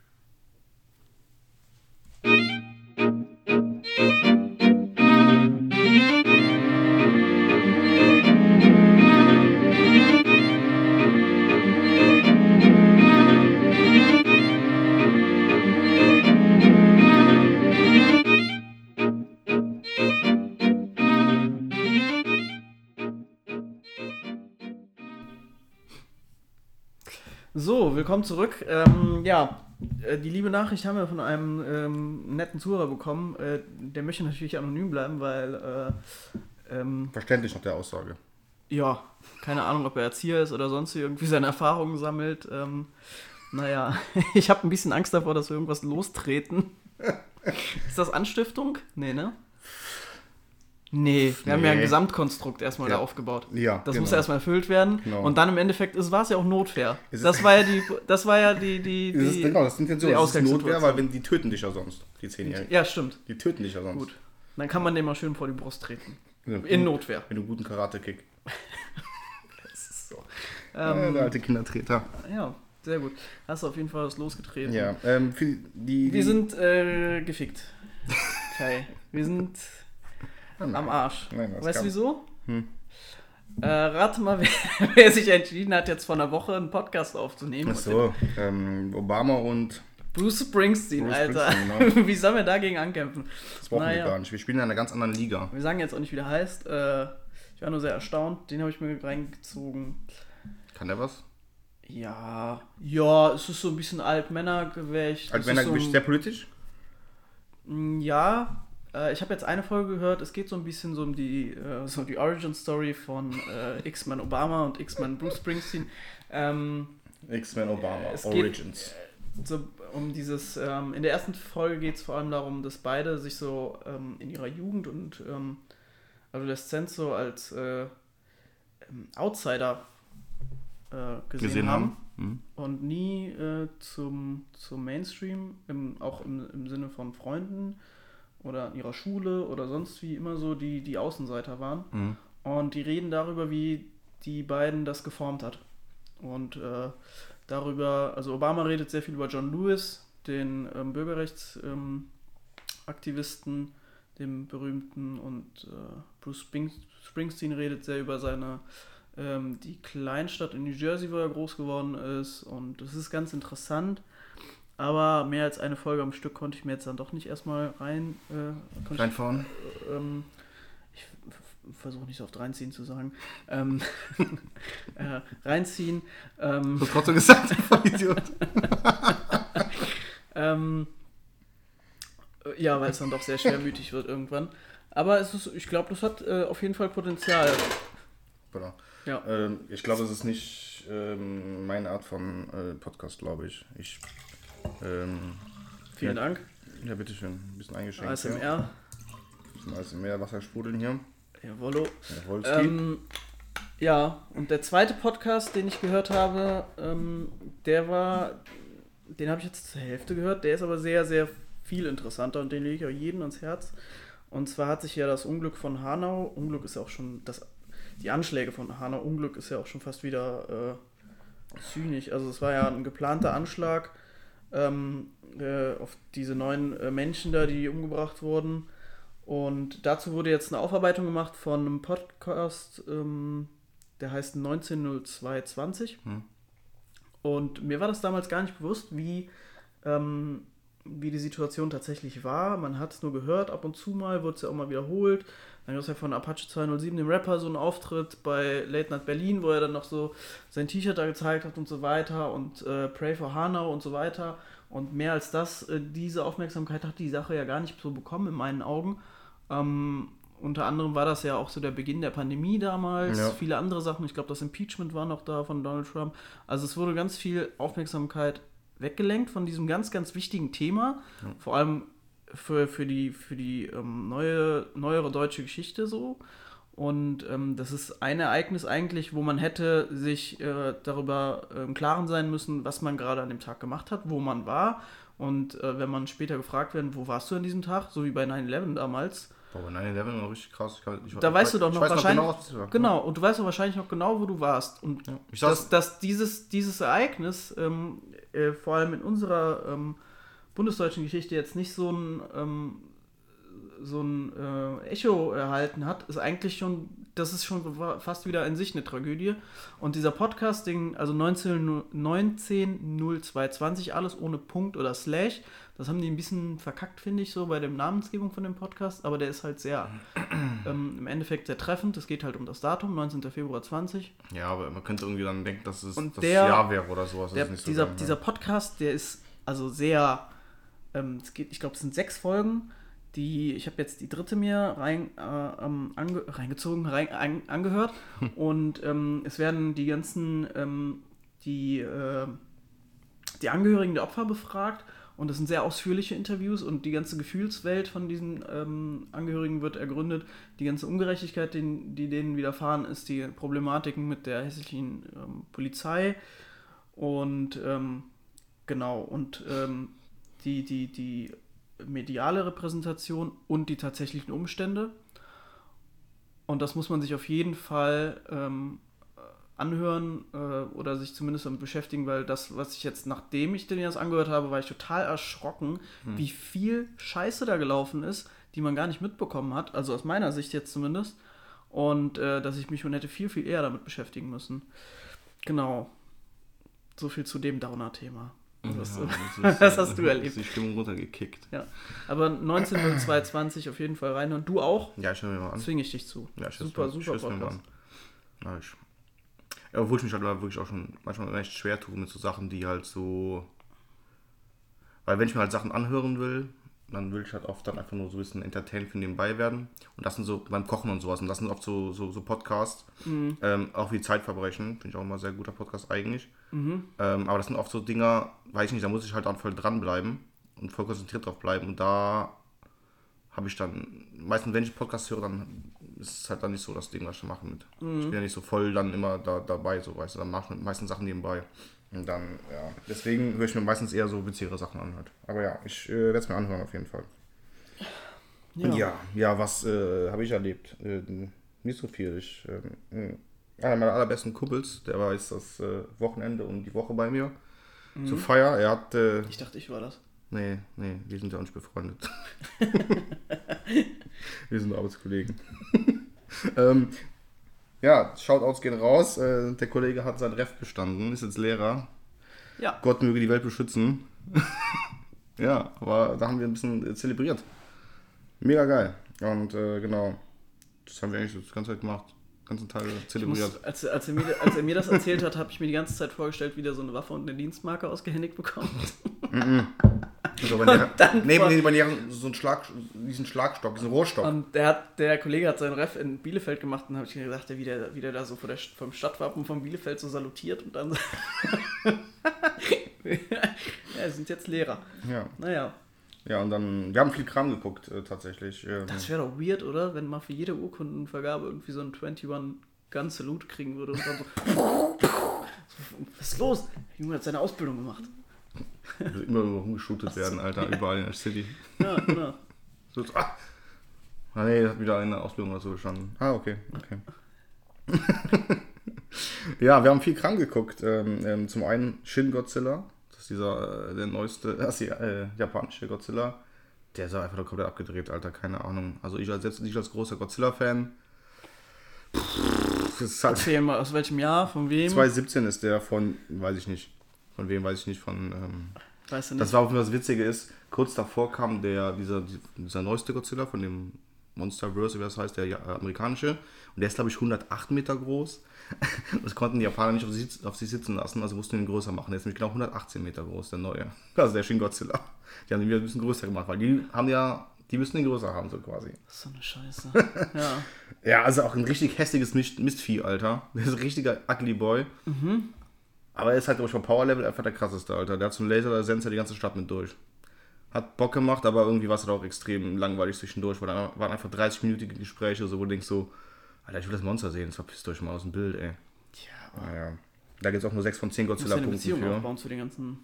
Speaker 1: So, willkommen zurück. Ähm, ja, äh, die liebe Nachricht haben wir von einem ähm, netten Zuhörer bekommen. Äh, der möchte natürlich anonym bleiben, weil, äh, ähm,
Speaker 2: Verständlich nach der Aussage.
Speaker 1: ja, keine Ahnung, ob er Erzieher ist oder sonst irgendwie seine Erfahrungen sammelt. Ähm, naja, *laughs* ich habe ein bisschen Angst davor, dass wir irgendwas lostreten. *laughs* ist das Anstiftung? Nee, ne? Nee, wir haben ja ein
Speaker 2: Nee.
Speaker 1: Gesamtkonstrukt erstmal
Speaker 2: Ja.
Speaker 1: da aufgebaut.
Speaker 2: Ja,
Speaker 1: Das
Speaker 2: genau.
Speaker 1: muss erstmal erfüllt werden.
Speaker 2: Genau.
Speaker 1: Und dann im Endeffekt war es ja auch Notwehr.
Speaker 2: Ist-
Speaker 1: Das war ja die, das war ja die, die,
Speaker 2: Das ist,
Speaker 1: die
Speaker 2: genau, das ist
Speaker 1: die
Speaker 2: Das ist Notwehr, weil wenn die töten dich ja sonst, die Zehnjährigen.
Speaker 1: Ja, stimmt.
Speaker 2: Die töten dich ja sonst.
Speaker 1: Gut. Dann kann man dem mal schön vor die Brust treten. In Notwehr.
Speaker 2: Du einen guten Karate-Kick. *laughs*
Speaker 1: So.
Speaker 2: Ja,
Speaker 1: Ähm,
Speaker 2: der alte Kindertreter.
Speaker 1: ja, sehr gut. Hast du auf jeden Fall was losgetreten.
Speaker 2: Ja, ähm, die, die
Speaker 1: Wir sind äh, gefickt. *laughs* Kai. Wir sind
Speaker 2: Nein,
Speaker 1: am Arsch.
Speaker 2: Nein,
Speaker 1: weißt du wieso?
Speaker 2: Hm.
Speaker 1: Äh, rate mal, *laughs* wer, wer sich entschieden hat, jetzt vor einer Woche einen Podcast aufzunehmen.
Speaker 2: Ach so, ähm, Obama und
Speaker 1: Bruce Springsteen,
Speaker 2: Bruce
Speaker 1: Alter.
Speaker 2: Springsteen, *laughs*
Speaker 1: Wie sollen wir dagegen ankämpfen?
Speaker 2: das brauchen
Speaker 1: Naja.
Speaker 2: wir gar nicht. Wir spielen in einer ganz anderen Liga.
Speaker 1: Wir sagen jetzt auch nicht, wie der heißt. Äh, ich war nur sehr erstaunt. Den habe ich mir reingezogen.
Speaker 2: Kann der was?
Speaker 1: Ja, ja, es ist so ein bisschen Altmännergewicht.
Speaker 2: Er
Speaker 1: ist so
Speaker 2: sehr politisch?
Speaker 1: Mm, Ja, äh, ich habe jetzt eine Folge gehört. Es geht so ein bisschen so um die, äh, so die Origin Story von äh, X-Men Obama und X-Men Bruce Springsteen. Ähm,
Speaker 2: X-Men Obama,
Speaker 1: Es geht-
Speaker 2: Origins.
Speaker 1: so um dieses, ähm, in der ersten Folge geht es vor allem darum, dass beide sich so ähm, in ihrer Jugend und ähm, Adoleszenz so als äh, ähm, Outsider äh, gesehen,
Speaker 2: Gesehen
Speaker 1: haben.
Speaker 2: haben. Mhm.
Speaker 1: und nie äh, zum, zum Mainstream, im, auch im, im Sinne von Freunden oder in ihrer Schule oder sonst wie immer so die, die Außenseiter waren.
Speaker 2: Mhm.
Speaker 1: Und die reden darüber, wie die beiden das geformt hat. Und äh, darüber, also Obama redet sehr viel über John Lewis, den ähm, Bürgerrechtsaktivisten, ähm, dem berühmten, und äh, Bruce Spring Springsteen redet sehr über seine ähm, die Kleinstadt in New Jersey, wo er groß geworden ist. Und das ist ganz interessant. Aber mehr als eine Folge am Stück konnte ich mir jetzt dann doch nicht erstmal rein. Äh,
Speaker 2: Reinfahren.
Speaker 1: Ich, ähm, ich versuche nicht so oft reinziehen zu sagen. Ähm, *laughs* äh, reinziehen. Ähm,
Speaker 2: Du hast trotzdem gesagt, voll Idiot. *laughs*
Speaker 1: ähm, äh, ja, weil es dann doch sehr schwermütig wird irgendwann. Aber es ist, ich glaube, das hat äh, auf jeden Fall Potenzial.
Speaker 2: Genau.
Speaker 1: Ja.
Speaker 2: Ähm, ich glaube, es ist nicht ähm, meine Art von äh, Podcast, glaube ich. Ich. Ähm,
Speaker 1: Vielen
Speaker 2: ja,
Speaker 1: Dank.
Speaker 2: Ja, bitteschön. Ein bisschen eingeschränkt.
Speaker 1: ASMR.
Speaker 2: Ein bisschen ASMR, Wasser sprudeln hier.
Speaker 1: Jawollo. Ähm, ja, und der zweite Podcast, den ich gehört habe, ähm, der war, den habe ich jetzt zur Hälfte gehört, der ist aber sehr, sehr viel interessanter und den lege ich auch jedem ans Herz. Und zwar hat sich ja das Unglück von Hanau, Unglück ist ja auch schon, das, die Anschläge von Hanau, Unglück ist ja auch schon fast wieder äh, zynisch. Also es war ja ein geplanter Anschlag ähm, äh, auf diese neun äh, Menschen da, die umgebracht wurden. Und dazu wurde jetzt eine Aufarbeitung gemacht von einem Podcast, ähm, der heißt 190220.
Speaker 2: Hm.
Speaker 1: Und mir war das damals gar nicht bewusst, wie, ähm, wie die Situation tatsächlich war. Man hat es nur gehört, ab und zu mal, wurde es ja auch mal wiederholt. Dann gab es ja von Apache 207, dem Rapper, so einen Auftritt bei Late Night Berlin, wo er dann noch so sein T-Shirt da gezeigt hat und so weiter und äh, Pray for Hanau und so weiter. Und mehr als das, äh, diese Aufmerksamkeit hat die Sache ja gar nicht so bekommen in meinen Augen. Ähm, unter anderem war das ja auch so der Beginn der Pandemie damals,
Speaker 2: Ja.
Speaker 1: viele andere Sachen. Ich glaube, das Impeachment war noch da von Donald Trump. Also es wurde ganz viel Aufmerksamkeit weggelenkt von diesem ganz, ganz wichtigen Thema. Vor allem für, für die, für die ähm, neue, neuere deutsche Geschichte so. Und ähm, das ist ein Ereignis eigentlich, wo man hätte sich äh, darüber äh, im Klaren sein müssen, was man gerade an dem Tag gemacht hat, wo man war. Und äh, wenn man später gefragt werden, wo warst du an diesem Tag, so wie bei 9-11 damals,
Speaker 2: Boah, bei 9-11 war richtig krass. Ich, ich,
Speaker 1: da weißt du doch noch wahrscheinlich.
Speaker 2: genau, was das war.
Speaker 1: Genau, und du weißt doch wahrscheinlich noch genau, wo du warst. Und
Speaker 2: Ja. Ich
Speaker 1: dass, dass dieses, dieses Ereignis ähm, äh, vor allem in unserer ähm, bundesdeutschen Geschichte jetzt nicht so ein, ähm, so ein äh, Echo erhalten hat, ist eigentlich schon, das ist schon fast wieder in sich eine Tragödie. Und dieser Podcast, den, also 19 19.0220, alles ohne Punkt oder Slash, das haben die ein bisschen verkackt, finde ich, so bei der Namensgebung von dem Podcast, aber der ist halt sehr, *clears throat* ähm, im Endeffekt sehr treffend. Es geht halt um das Datum, 19. Februar 20.
Speaker 2: ja, aber man könnte irgendwie dann denken, dass es
Speaker 1: Und
Speaker 2: das
Speaker 1: der-
Speaker 2: Jahr wäre oder sowas.
Speaker 1: Der,
Speaker 2: so
Speaker 1: dieser, dieser Podcast, der ist also sehr, ähm, es geht, ich glaube, es sind sechs Folgen. Die, ich habe jetzt die dritte mir rein, äh, ähm, ange, reingezogen, rein, an, angehört. und ähm, es werden die ganzen, ähm, die, äh, die Angehörigen der Opfer befragt. Und das sind sehr ausführliche Interviews und die ganze Gefühlswelt von diesen ähm, Angehörigen wird ergründet. Die ganze Ungerechtigkeit, die, die denen widerfahren ist, die Problematiken mit der hessischen ähm, Polizei und ähm, genau, und die, die, die mediale Repräsentation und die tatsächlichen Umstände. Und das muss man sich auf jeden Fall ähm, anhören äh, oder sich zumindest damit beschäftigen, weil das, was ich jetzt, nachdem ich den das angehört habe, war ich total erschrocken, wie viel Scheiße da gelaufen ist, die man gar nicht mitbekommen hat, also aus meiner Sicht jetzt zumindest. Und äh, dass ich mich schon hätte viel, viel eher damit beschäftigen müssen. Genau. So viel zu dem Downer-Thema. Das,
Speaker 2: Ja,
Speaker 1: das,
Speaker 2: das ist, *laughs*
Speaker 1: hast du
Speaker 2: äh,
Speaker 1: erlebt.
Speaker 2: Ist die Stimmung runtergekickt.
Speaker 1: Ja. Aber 19.02.20 auf jeden Fall rein. Und du auch?
Speaker 2: Ja, ich höre mir mal an.
Speaker 1: Zwinge ich dich zu.
Speaker 2: Ja, ich
Speaker 1: super,
Speaker 2: ich
Speaker 1: super
Speaker 2: mal
Speaker 1: Podcast.
Speaker 2: Ja, ich, ja, obwohl ich mich halt wirklich auch schon manchmal recht schwer tue mit so Sachen, die halt so. Weil wenn ich mir halt Sachen anhören will, dann will ich halt oft dann einfach nur so ein bisschen entertained für nebenbei werden. Und das sind so beim Kochen und sowas. Und das sind oft so, so, so Podcasts. Ähm, auch wie Zeitverbrechen. Finde ich auch immer ein sehr guter Podcast eigentlich. Ähm, aber das sind oft so Dinger, weiß ich nicht, da muss ich halt auch voll dranbleiben und voll konzentriert drauf bleiben. Und da habe ich dann, meistens wenn ich Podcast höre, dann ist es halt dann nicht so das Ding, was ich mache mit. Ich bin ja nicht so voll dann immer da, dabei, so weißt du, dann mache ich meistens Sachen nebenbei. Und dann, ja, deswegen höre ich mir meistens eher so witzigere Sachen an halt. Aber ja, ich äh, werde es mir anhören auf jeden Fall. Ja, ja, ja was äh, habe ich erlebt? Äh, nicht so viel. Ich, äh, einer meiner allerbesten Kumpels, der war jetzt das äh, Wochenende und die Woche bei mir zur Feier. Er hat, äh,
Speaker 1: Ich dachte, ich war das.
Speaker 2: nee, nee, wir sind ja auch nicht befreundet. *laughs* wir sind Arbeitskollegen. *laughs* ähm, ja, Shoutouts gehen raus. Äh, der Kollege hat sein Ref bestanden, ist jetzt Lehrer.
Speaker 1: Ja.
Speaker 2: Gott möge die Welt beschützen. *laughs* ja, aber da haben wir ein bisschen äh, zelebriert. Mega geil. Und äh, genau, das haben wir eigentlich so die ganze Zeit gemacht. Ganzen Tag
Speaker 1: Ich muss,
Speaker 2: zelebriert.
Speaker 1: als, als, er mir, als er mir das erzählt hat, habe ich mir die ganze Zeit vorgestellt, wie der so eine Waffe und eine Dienstmarke ausgehändigt bekommt. *laughs*
Speaker 2: So, wenn der, den Manieren so einen Schlag, diesen Schlagstock, diesen Rohrstock.
Speaker 1: Und der, hat, der Kollege hat seinen Ref in Bielefeld gemacht und habe ich mir gedacht, wie der, wie der da so vor der, vom Stadtwappen von Bielefeld so salutiert und dann. *laughs* ja, sind jetzt Lehrer.
Speaker 2: Ja.
Speaker 1: Naja,
Speaker 2: Ja, und dann, wir haben viel Kram geguckt, äh, tatsächlich. Ähm,
Speaker 1: das wäre doch weird, oder? Wenn man für jede Urkundenvergabe irgendwie so ein 21 Gun Salute kriegen würde und dann so. *laughs* Was ist los? Der Junge hat seine Ausbildung gemacht.
Speaker 2: wird immer rumgeschootet werden, Alter, überall in der City. *laughs*
Speaker 1: Ja, genau.
Speaker 2: So, ah. ah, nee, hat wieder eine Ausbildung oder so bestanden. Ah, okay, okay. *laughs* ja, wir haben viel Kram geguckt. Ähm, ähm, zum einen Shin Godzilla, dieser, äh, der neueste, *laughs* das die, äh, japanische Godzilla. Der ist einfach komplett abgedreht, Alter, keine Ahnung. Also ich als, selbst ich als großer Godzilla-Fan, halt
Speaker 1: Erzähl mal, aus welchem Jahr, von wem?
Speaker 2: 2017 ist der von, weiß ich nicht. Von wem weiß ich nicht, von. Ähm,
Speaker 1: Weißt du nicht?
Speaker 2: das war auch das Witzige ist, kurz davor kam der, dieser, dieser neueste Godzilla von dem Monsterverse, wie das heißt, der amerikanische. Und der ist, glaube ich, 108 Meter groß. *laughs* Das konnten die Japaner nicht auf sich, auf sich sitzen lassen, also mussten ihn größer machen. Der ist nämlich genau 118 Meter groß, der neue. *laughs* Also der Shin Godzilla. Die haben ihn wieder ein bisschen größer gemacht, weil die haben ja, die müssen ihn größer haben, so quasi.
Speaker 1: so eine Scheiße. *laughs* ja.
Speaker 2: Ja, also auch ein richtig hässliches Mist- Mistvieh, Alter. Der ist ein richtiger Ugly Boy. Aber er ist halt, glaube ich, vom Power-Level einfach der krasseste, Alter. Der hat so einen Laser, der senzt ja die ganze Stadt mit durch. Hat Bock gemacht, aber irgendwie war es halt auch extrem langweilig zwischendurch, weil da waren einfach 30-minütige Gespräche, so, wo du denkst so, Alter, ich will das Monster sehen, das verpisst euch mal aus dem Bild, ey.
Speaker 1: Tja, aber
Speaker 2: Naja. Da gibt es auch nur 6 von 10
Speaker 1: du musst ja eine
Speaker 2: Godzilla-Punkten
Speaker 1: Beziehung
Speaker 2: für.
Speaker 1: aufbauen zu den ganzen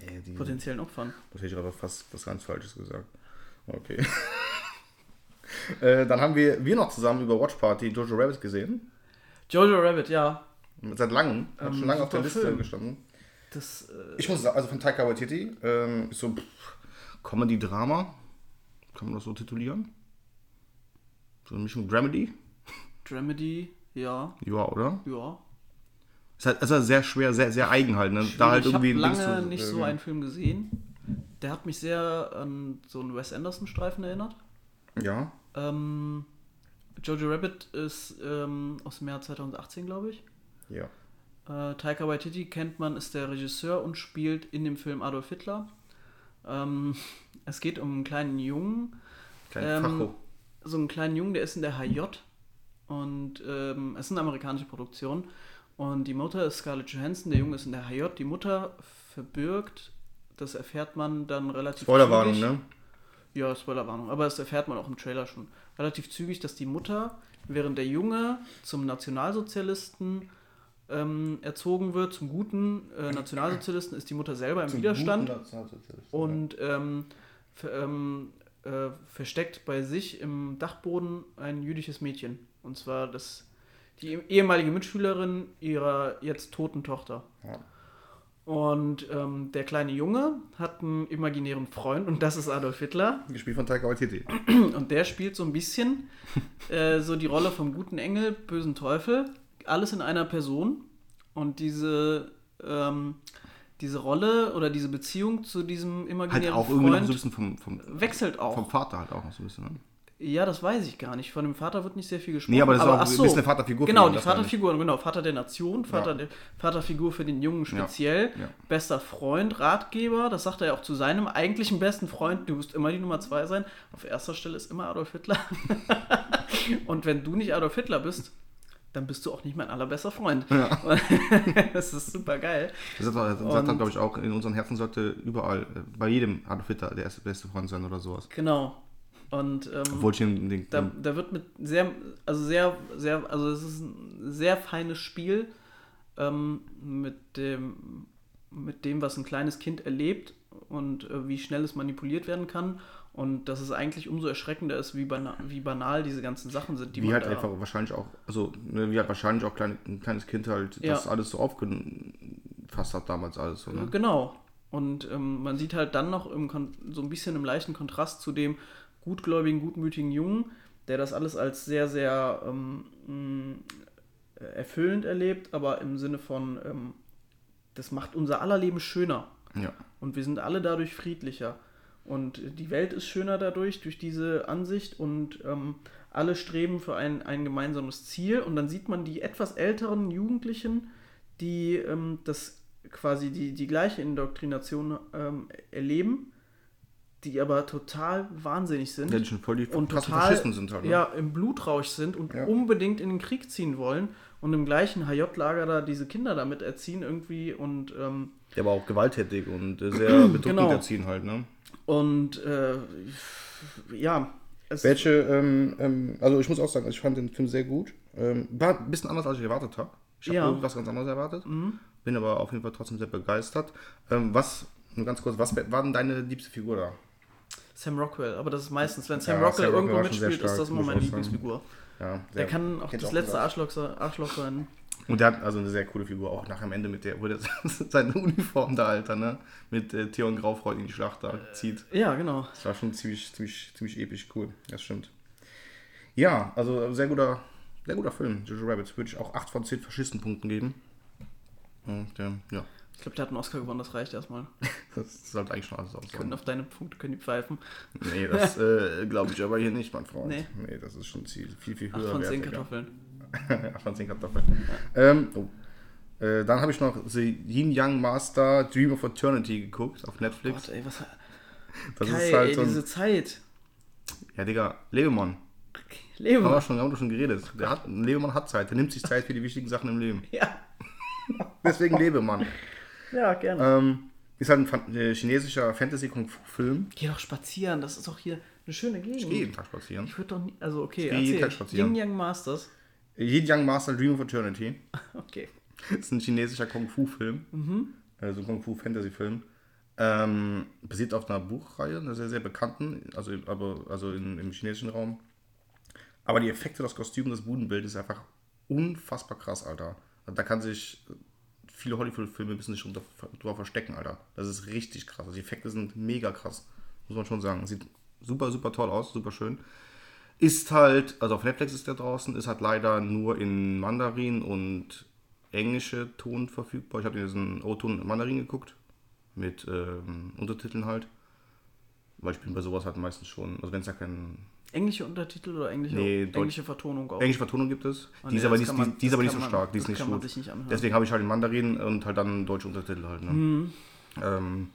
Speaker 2: Nee, die,
Speaker 1: potenziellen Opfern.
Speaker 2: das hätte ich gerade fast was ganz Falsches gesagt. Okay. *laughs* äh, dann haben wir, wir noch zusammen über Watch Party Jojo Rabbit gesehen.
Speaker 1: Jojo Rabbit, ja.
Speaker 2: Seit langem. Hat
Speaker 1: Ähm,
Speaker 2: schon lange auf der Liste
Speaker 1: Film.
Speaker 2: gestanden.
Speaker 1: Das, äh,
Speaker 2: Ich muss sagen, also von Taika Waititi, ähm, ist so Comedy-Drama. Kann man das so titulieren? So eine Mischung Dramedy?
Speaker 1: Dramedy, ja,
Speaker 2: Ja, oder?
Speaker 1: ja.
Speaker 2: Ist halt, ist halt sehr schwer, sehr, sehr eigen halt. Ne? Da halt
Speaker 1: ich habe lange
Speaker 2: du,
Speaker 1: nicht so einen Film gesehen. Der hat mich sehr an so einen Wes Anderson-Streifen erinnert.
Speaker 2: Ja.
Speaker 1: Ähm, Jojo Rabbit ist ähm, aus dem Jahr 2018, glaube ich.
Speaker 2: Ja.
Speaker 1: Äh, Taika Waititi kennt man, ist der Regisseur und spielt in dem Film Adolf Hitler. Ähm, es geht um einen kleinen Jungen,
Speaker 2: Kein
Speaker 1: Ähm,
Speaker 2: Facho.
Speaker 1: so einen kleinen Jungen, der ist in der HJ und ähm, es ist eine amerikanische Produktion und die Mutter ist Scarlett Johansson, der Junge ist in der HJ, die Mutter verbirgt, das erfährt man dann relativ
Speaker 2: Spoilerwarnung, ne?
Speaker 1: Ja, Spoilerwarnung, aber das erfährt man auch im Trailer schon. Relativ zügig, dass die Mutter, während der Junge zum Nationalsozialisten ähm, erzogen wird, zum guten äh, Nationalsozialisten, ist die Mutter selber im Widerstand und ähm, ver, ähm, äh, versteckt bei sich im Dachboden ein jüdisches Mädchen. Und zwar das, die ehemalige Mitschülerin ihrer jetzt toten Tochter.
Speaker 2: Ja.
Speaker 1: Und ähm, der kleine Junge hat einen imaginären Freund und das ist Adolf Hitler.
Speaker 2: Gespielt von Taika Waititi.
Speaker 1: Und der spielt so ein bisschen *laughs* äh, so die Rolle vom guten Engel, bösen Teufel. Alles in einer Person. Und diese, ähm, diese Rolle oder diese Beziehung zu diesem
Speaker 2: Halt
Speaker 1: imaginären
Speaker 2: auch irgendwie noch so ein
Speaker 1: Freund
Speaker 2: bisschen vom, vom,
Speaker 1: wechselt auch.
Speaker 2: vom Vater halt auch noch so ein bisschen, ne?
Speaker 1: Ja, das weiß ich gar nicht. Von dem Vater wird nicht sehr viel gesprochen.
Speaker 2: Nee, aber das ist auch
Speaker 1: ach
Speaker 2: ein
Speaker 1: so.
Speaker 2: bisschen eine Vaterfigur für
Speaker 1: Genau, die
Speaker 2: ich.
Speaker 1: Vaterfigur, genau. Vater der Nation, Vater
Speaker 2: Ja.
Speaker 1: der, Vaterfigur für den Jungen speziell,
Speaker 2: ja.
Speaker 1: bester Freund, Ratgeber. Das sagt er ja auch zu seinem eigentlichen besten Freund. Du musst immer die Nummer zwei sein. Auf erster Stelle ist immer Adolf Hitler. *laughs* Und wenn du nicht Adolf Hitler bist, dann bist du auch nicht mein allerbester Freund. *laughs* das ist super geil.
Speaker 2: Das sagt, dann, glaube ich, auch, in unseren Herzen sollte überall, äh, bei jedem Adolf Hitler der erste beste Freund sein oder sowas.
Speaker 1: Genau. Und ähm,
Speaker 2: Obwohl ich den,
Speaker 1: Da, da wird mit sehr, also sehr, sehr, also es ist ein sehr feines Spiel ähm, mit dem, mit dem, was ein kleines Kind erlebt und äh, wie schnell es manipuliert werden kann. Und dass es eigentlich umso erschreckender ist, wie, bana wie banal diese ganzen Sachen sind, die
Speaker 2: wie
Speaker 1: man
Speaker 2: halt
Speaker 1: da
Speaker 2: einfach wahrscheinlich auch, also ne, wie halt wahrscheinlich auch kleine, ein kleines Kind halt
Speaker 1: Ja.
Speaker 2: das alles so aufgefasst hat damals alles so, ne?
Speaker 1: Genau. Und ähm, man sieht halt dann noch so ein bisschen im leichten Kontrast zu dem gutgläubigen, gutmütigen Jungen, der das alles als sehr, sehr ähm, mh, erfüllend erlebt, aber im Sinne von, ähm, das macht unser aller Leben schöner.
Speaker 2: Ja.
Speaker 1: Und wir sind alle dadurch friedlicher. Und die Welt ist schöner dadurch, durch diese Ansicht. Und ähm, alle streben für ein, ein gemeinsames Ziel. Und dann sieht man die etwas älteren Jugendlichen, die ähm, das quasi die, die gleiche Indoktrination ähm, erleben, die aber total wahnsinnig sind
Speaker 2: Ja, die schon voll die
Speaker 1: und total
Speaker 2: Faschisten sind halt, ne?
Speaker 1: ja, im Blutrausch sind und
Speaker 2: Ja.
Speaker 1: unbedingt in den Krieg ziehen wollen und im gleichen HJ-Lager da diese Kinder damit erziehen irgendwie und ähm,
Speaker 2: Der war auch gewalttätig und äh, sehr *clears throat* bedrückend
Speaker 1: Genau.
Speaker 2: erziehen halt, ne?
Speaker 1: und äh, ja, es
Speaker 2: Welche, ähm, ähm, also ich muss auch sagen, ich fand den Film sehr gut. Ähm, war ein bisschen anders, als ich erwartet habe. Ich habe
Speaker 1: Ja.
Speaker 2: irgendwas ganz anderes erwartet. Bin aber auf jeden Fall trotzdem sehr begeistert. Ähm, was, nur ganz kurz, was war denn deine liebste Figur da?
Speaker 1: Sam Rockwell, aber das ist meistens, wenn Sam
Speaker 2: Ja,
Speaker 1: Rockwell
Speaker 2: Sam Rockwell
Speaker 1: irgendwo
Speaker 2: sehr
Speaker 1: mitspielt, ist das immer meine. Lieblingsfigur.
Speaker 2: Ja,
Speaker 1: Der kann auch das letzte. Arschloch, Arschloch sein.
Speaker 2: Und der hat also eine sehr coole Figur, auch nach am Ende mit der, wo der *laughs* seine Uniform da, Alter, ne? Mit äh, Theon Graufreud in die Schlacht da zieht.
Speaker 1: Ja, genau.
Speaker 2: Das war schon ziemlich, ziemlich, ziemlich episch cool. Das stimmt. Ja, also sehr guter, sehr guter Film. Jojo Rabbit würde ich auch 8 von 10 Faschistenpunkten geben. Und, ähm, ja,
Speaker 1: Ich glaube, der hat einen Oscar gewonnen, das reicht erstmal. *laughs*
Speaker 2: das sollte eigentlich schon alles
Speaker 1: Können
Speaker 2: aussagen.
Speaker 1: auf deine Punkte können die pfeifen.
Speaker 2: Nee, das *laughs* äh, glaube ich aber hier nicht, mein Freund.
Speaker 1: Nee.
Speaker 2: Nee, das ist schon viel, viel, viel
Speaker 1: 8
Speaker 2: höher.
Speaker 1: von 10
Speaker 2: wertiger.
Speaker 1: Kartoffeln.
Speaker 2: 8 *laughs* von 10 Kartoffeln. Ähm, oh. äh, dann habe ich noch The Yin Yang Master Dream of Eternity geguckt auf Netflix.
Speaker 1: Gott, ey, was.
Speaker 2: das
Speaker 1: Kai,
Speaker 2: ist halt
Speaker 1: ey,
Speaker 2: so ein,
Speaker 1: diese Zeit.
Speaker 2: Ja, Digga, Lebemann.
Speaker 1: Leben.
Speaker 2: Haben wir schon, haben wir schon geredet. Der hat, ein Lebemann hat Zeit. Der nimmt sich Zeit für die wichtigen Sachen im Leben.
Speaker 1: Ja.
Speaker 2: Deswegen Lebemann.
Speaker 1: Ja, gerne.
Speaker 2: Ähm, ist halt ein äh, chinesischer Fantasy-Kung-Fu-Film.
Speaker 1: Geh doch spazieren, das ist doch hier eine schöne Gegend.
Speaker 2: Ich gehe jeden Tag spazieren.
Speaker 1: Ich würde doch nie. Also, okay,
Speaker 2: Ich gehe jeden. Tag spazieren.
Speaker 1: Yin Yang Masters.
Speaker 2: Yin Yang Master Dream of Eternity. *laughs*
Speaker 1: Okay. *laughs*
Speaker 2: ist ein chinesischer Kung-Fu-Film.
Speaker 1: Mhm.
Speaker 2: Also ein Kung-Fu-Fantasy-Film. Ähm, basiert auf einer Buchreihe, einer sehr, sehr bekannten, also, aber, also in, im chinesischen Raum. Aber die Effekte, das Kostüm, das Budenbild ist einfach unfassbar krass, Alter. Also da kann sich viele Hollywood-Filme bisschen sich drüber verstecken, Alter. Das ist richtig krass. Die Effekte sind mega krass. Muss man schon sagen. Sieht super, super toll aus, super schön. Ist halt, also auf Netflix ist der draußen, ist halt leider nur in Mandarin und englische Ton verfügbar. Ich habe diesen O-Ton in Mandarin geguckt, mit ähm, Untertiteln halt. Weil ich bin bei sowas halt meistens schon, also wenn es ja kein
Speaker 1: Englische Untertitel oder englische,
Speaker 2: Nee,
Speaker 1: englische Vertonung auch?
Speaker 2: englische Vertonung gibt es,
Speaker 1: Oh,
Speaker 2: die
Speaker 1: nee,
Speaker 2: ist aber nicht,
Speaker 1: man-
Speaker 2: die, die aber nicht so
Speaker 1: man-
Speaker 2: stark, die ist nicht
Speaker 1: kann man
Speaker 2: gut.
Speaker 1: sich nicht anhören.
Speaker 2: Deswegen habe ich halt in Mandarin und halt dann deutsche Untertitel halt. Ne?
Speaker 1: Mhm.
Speaker 2: Ähm,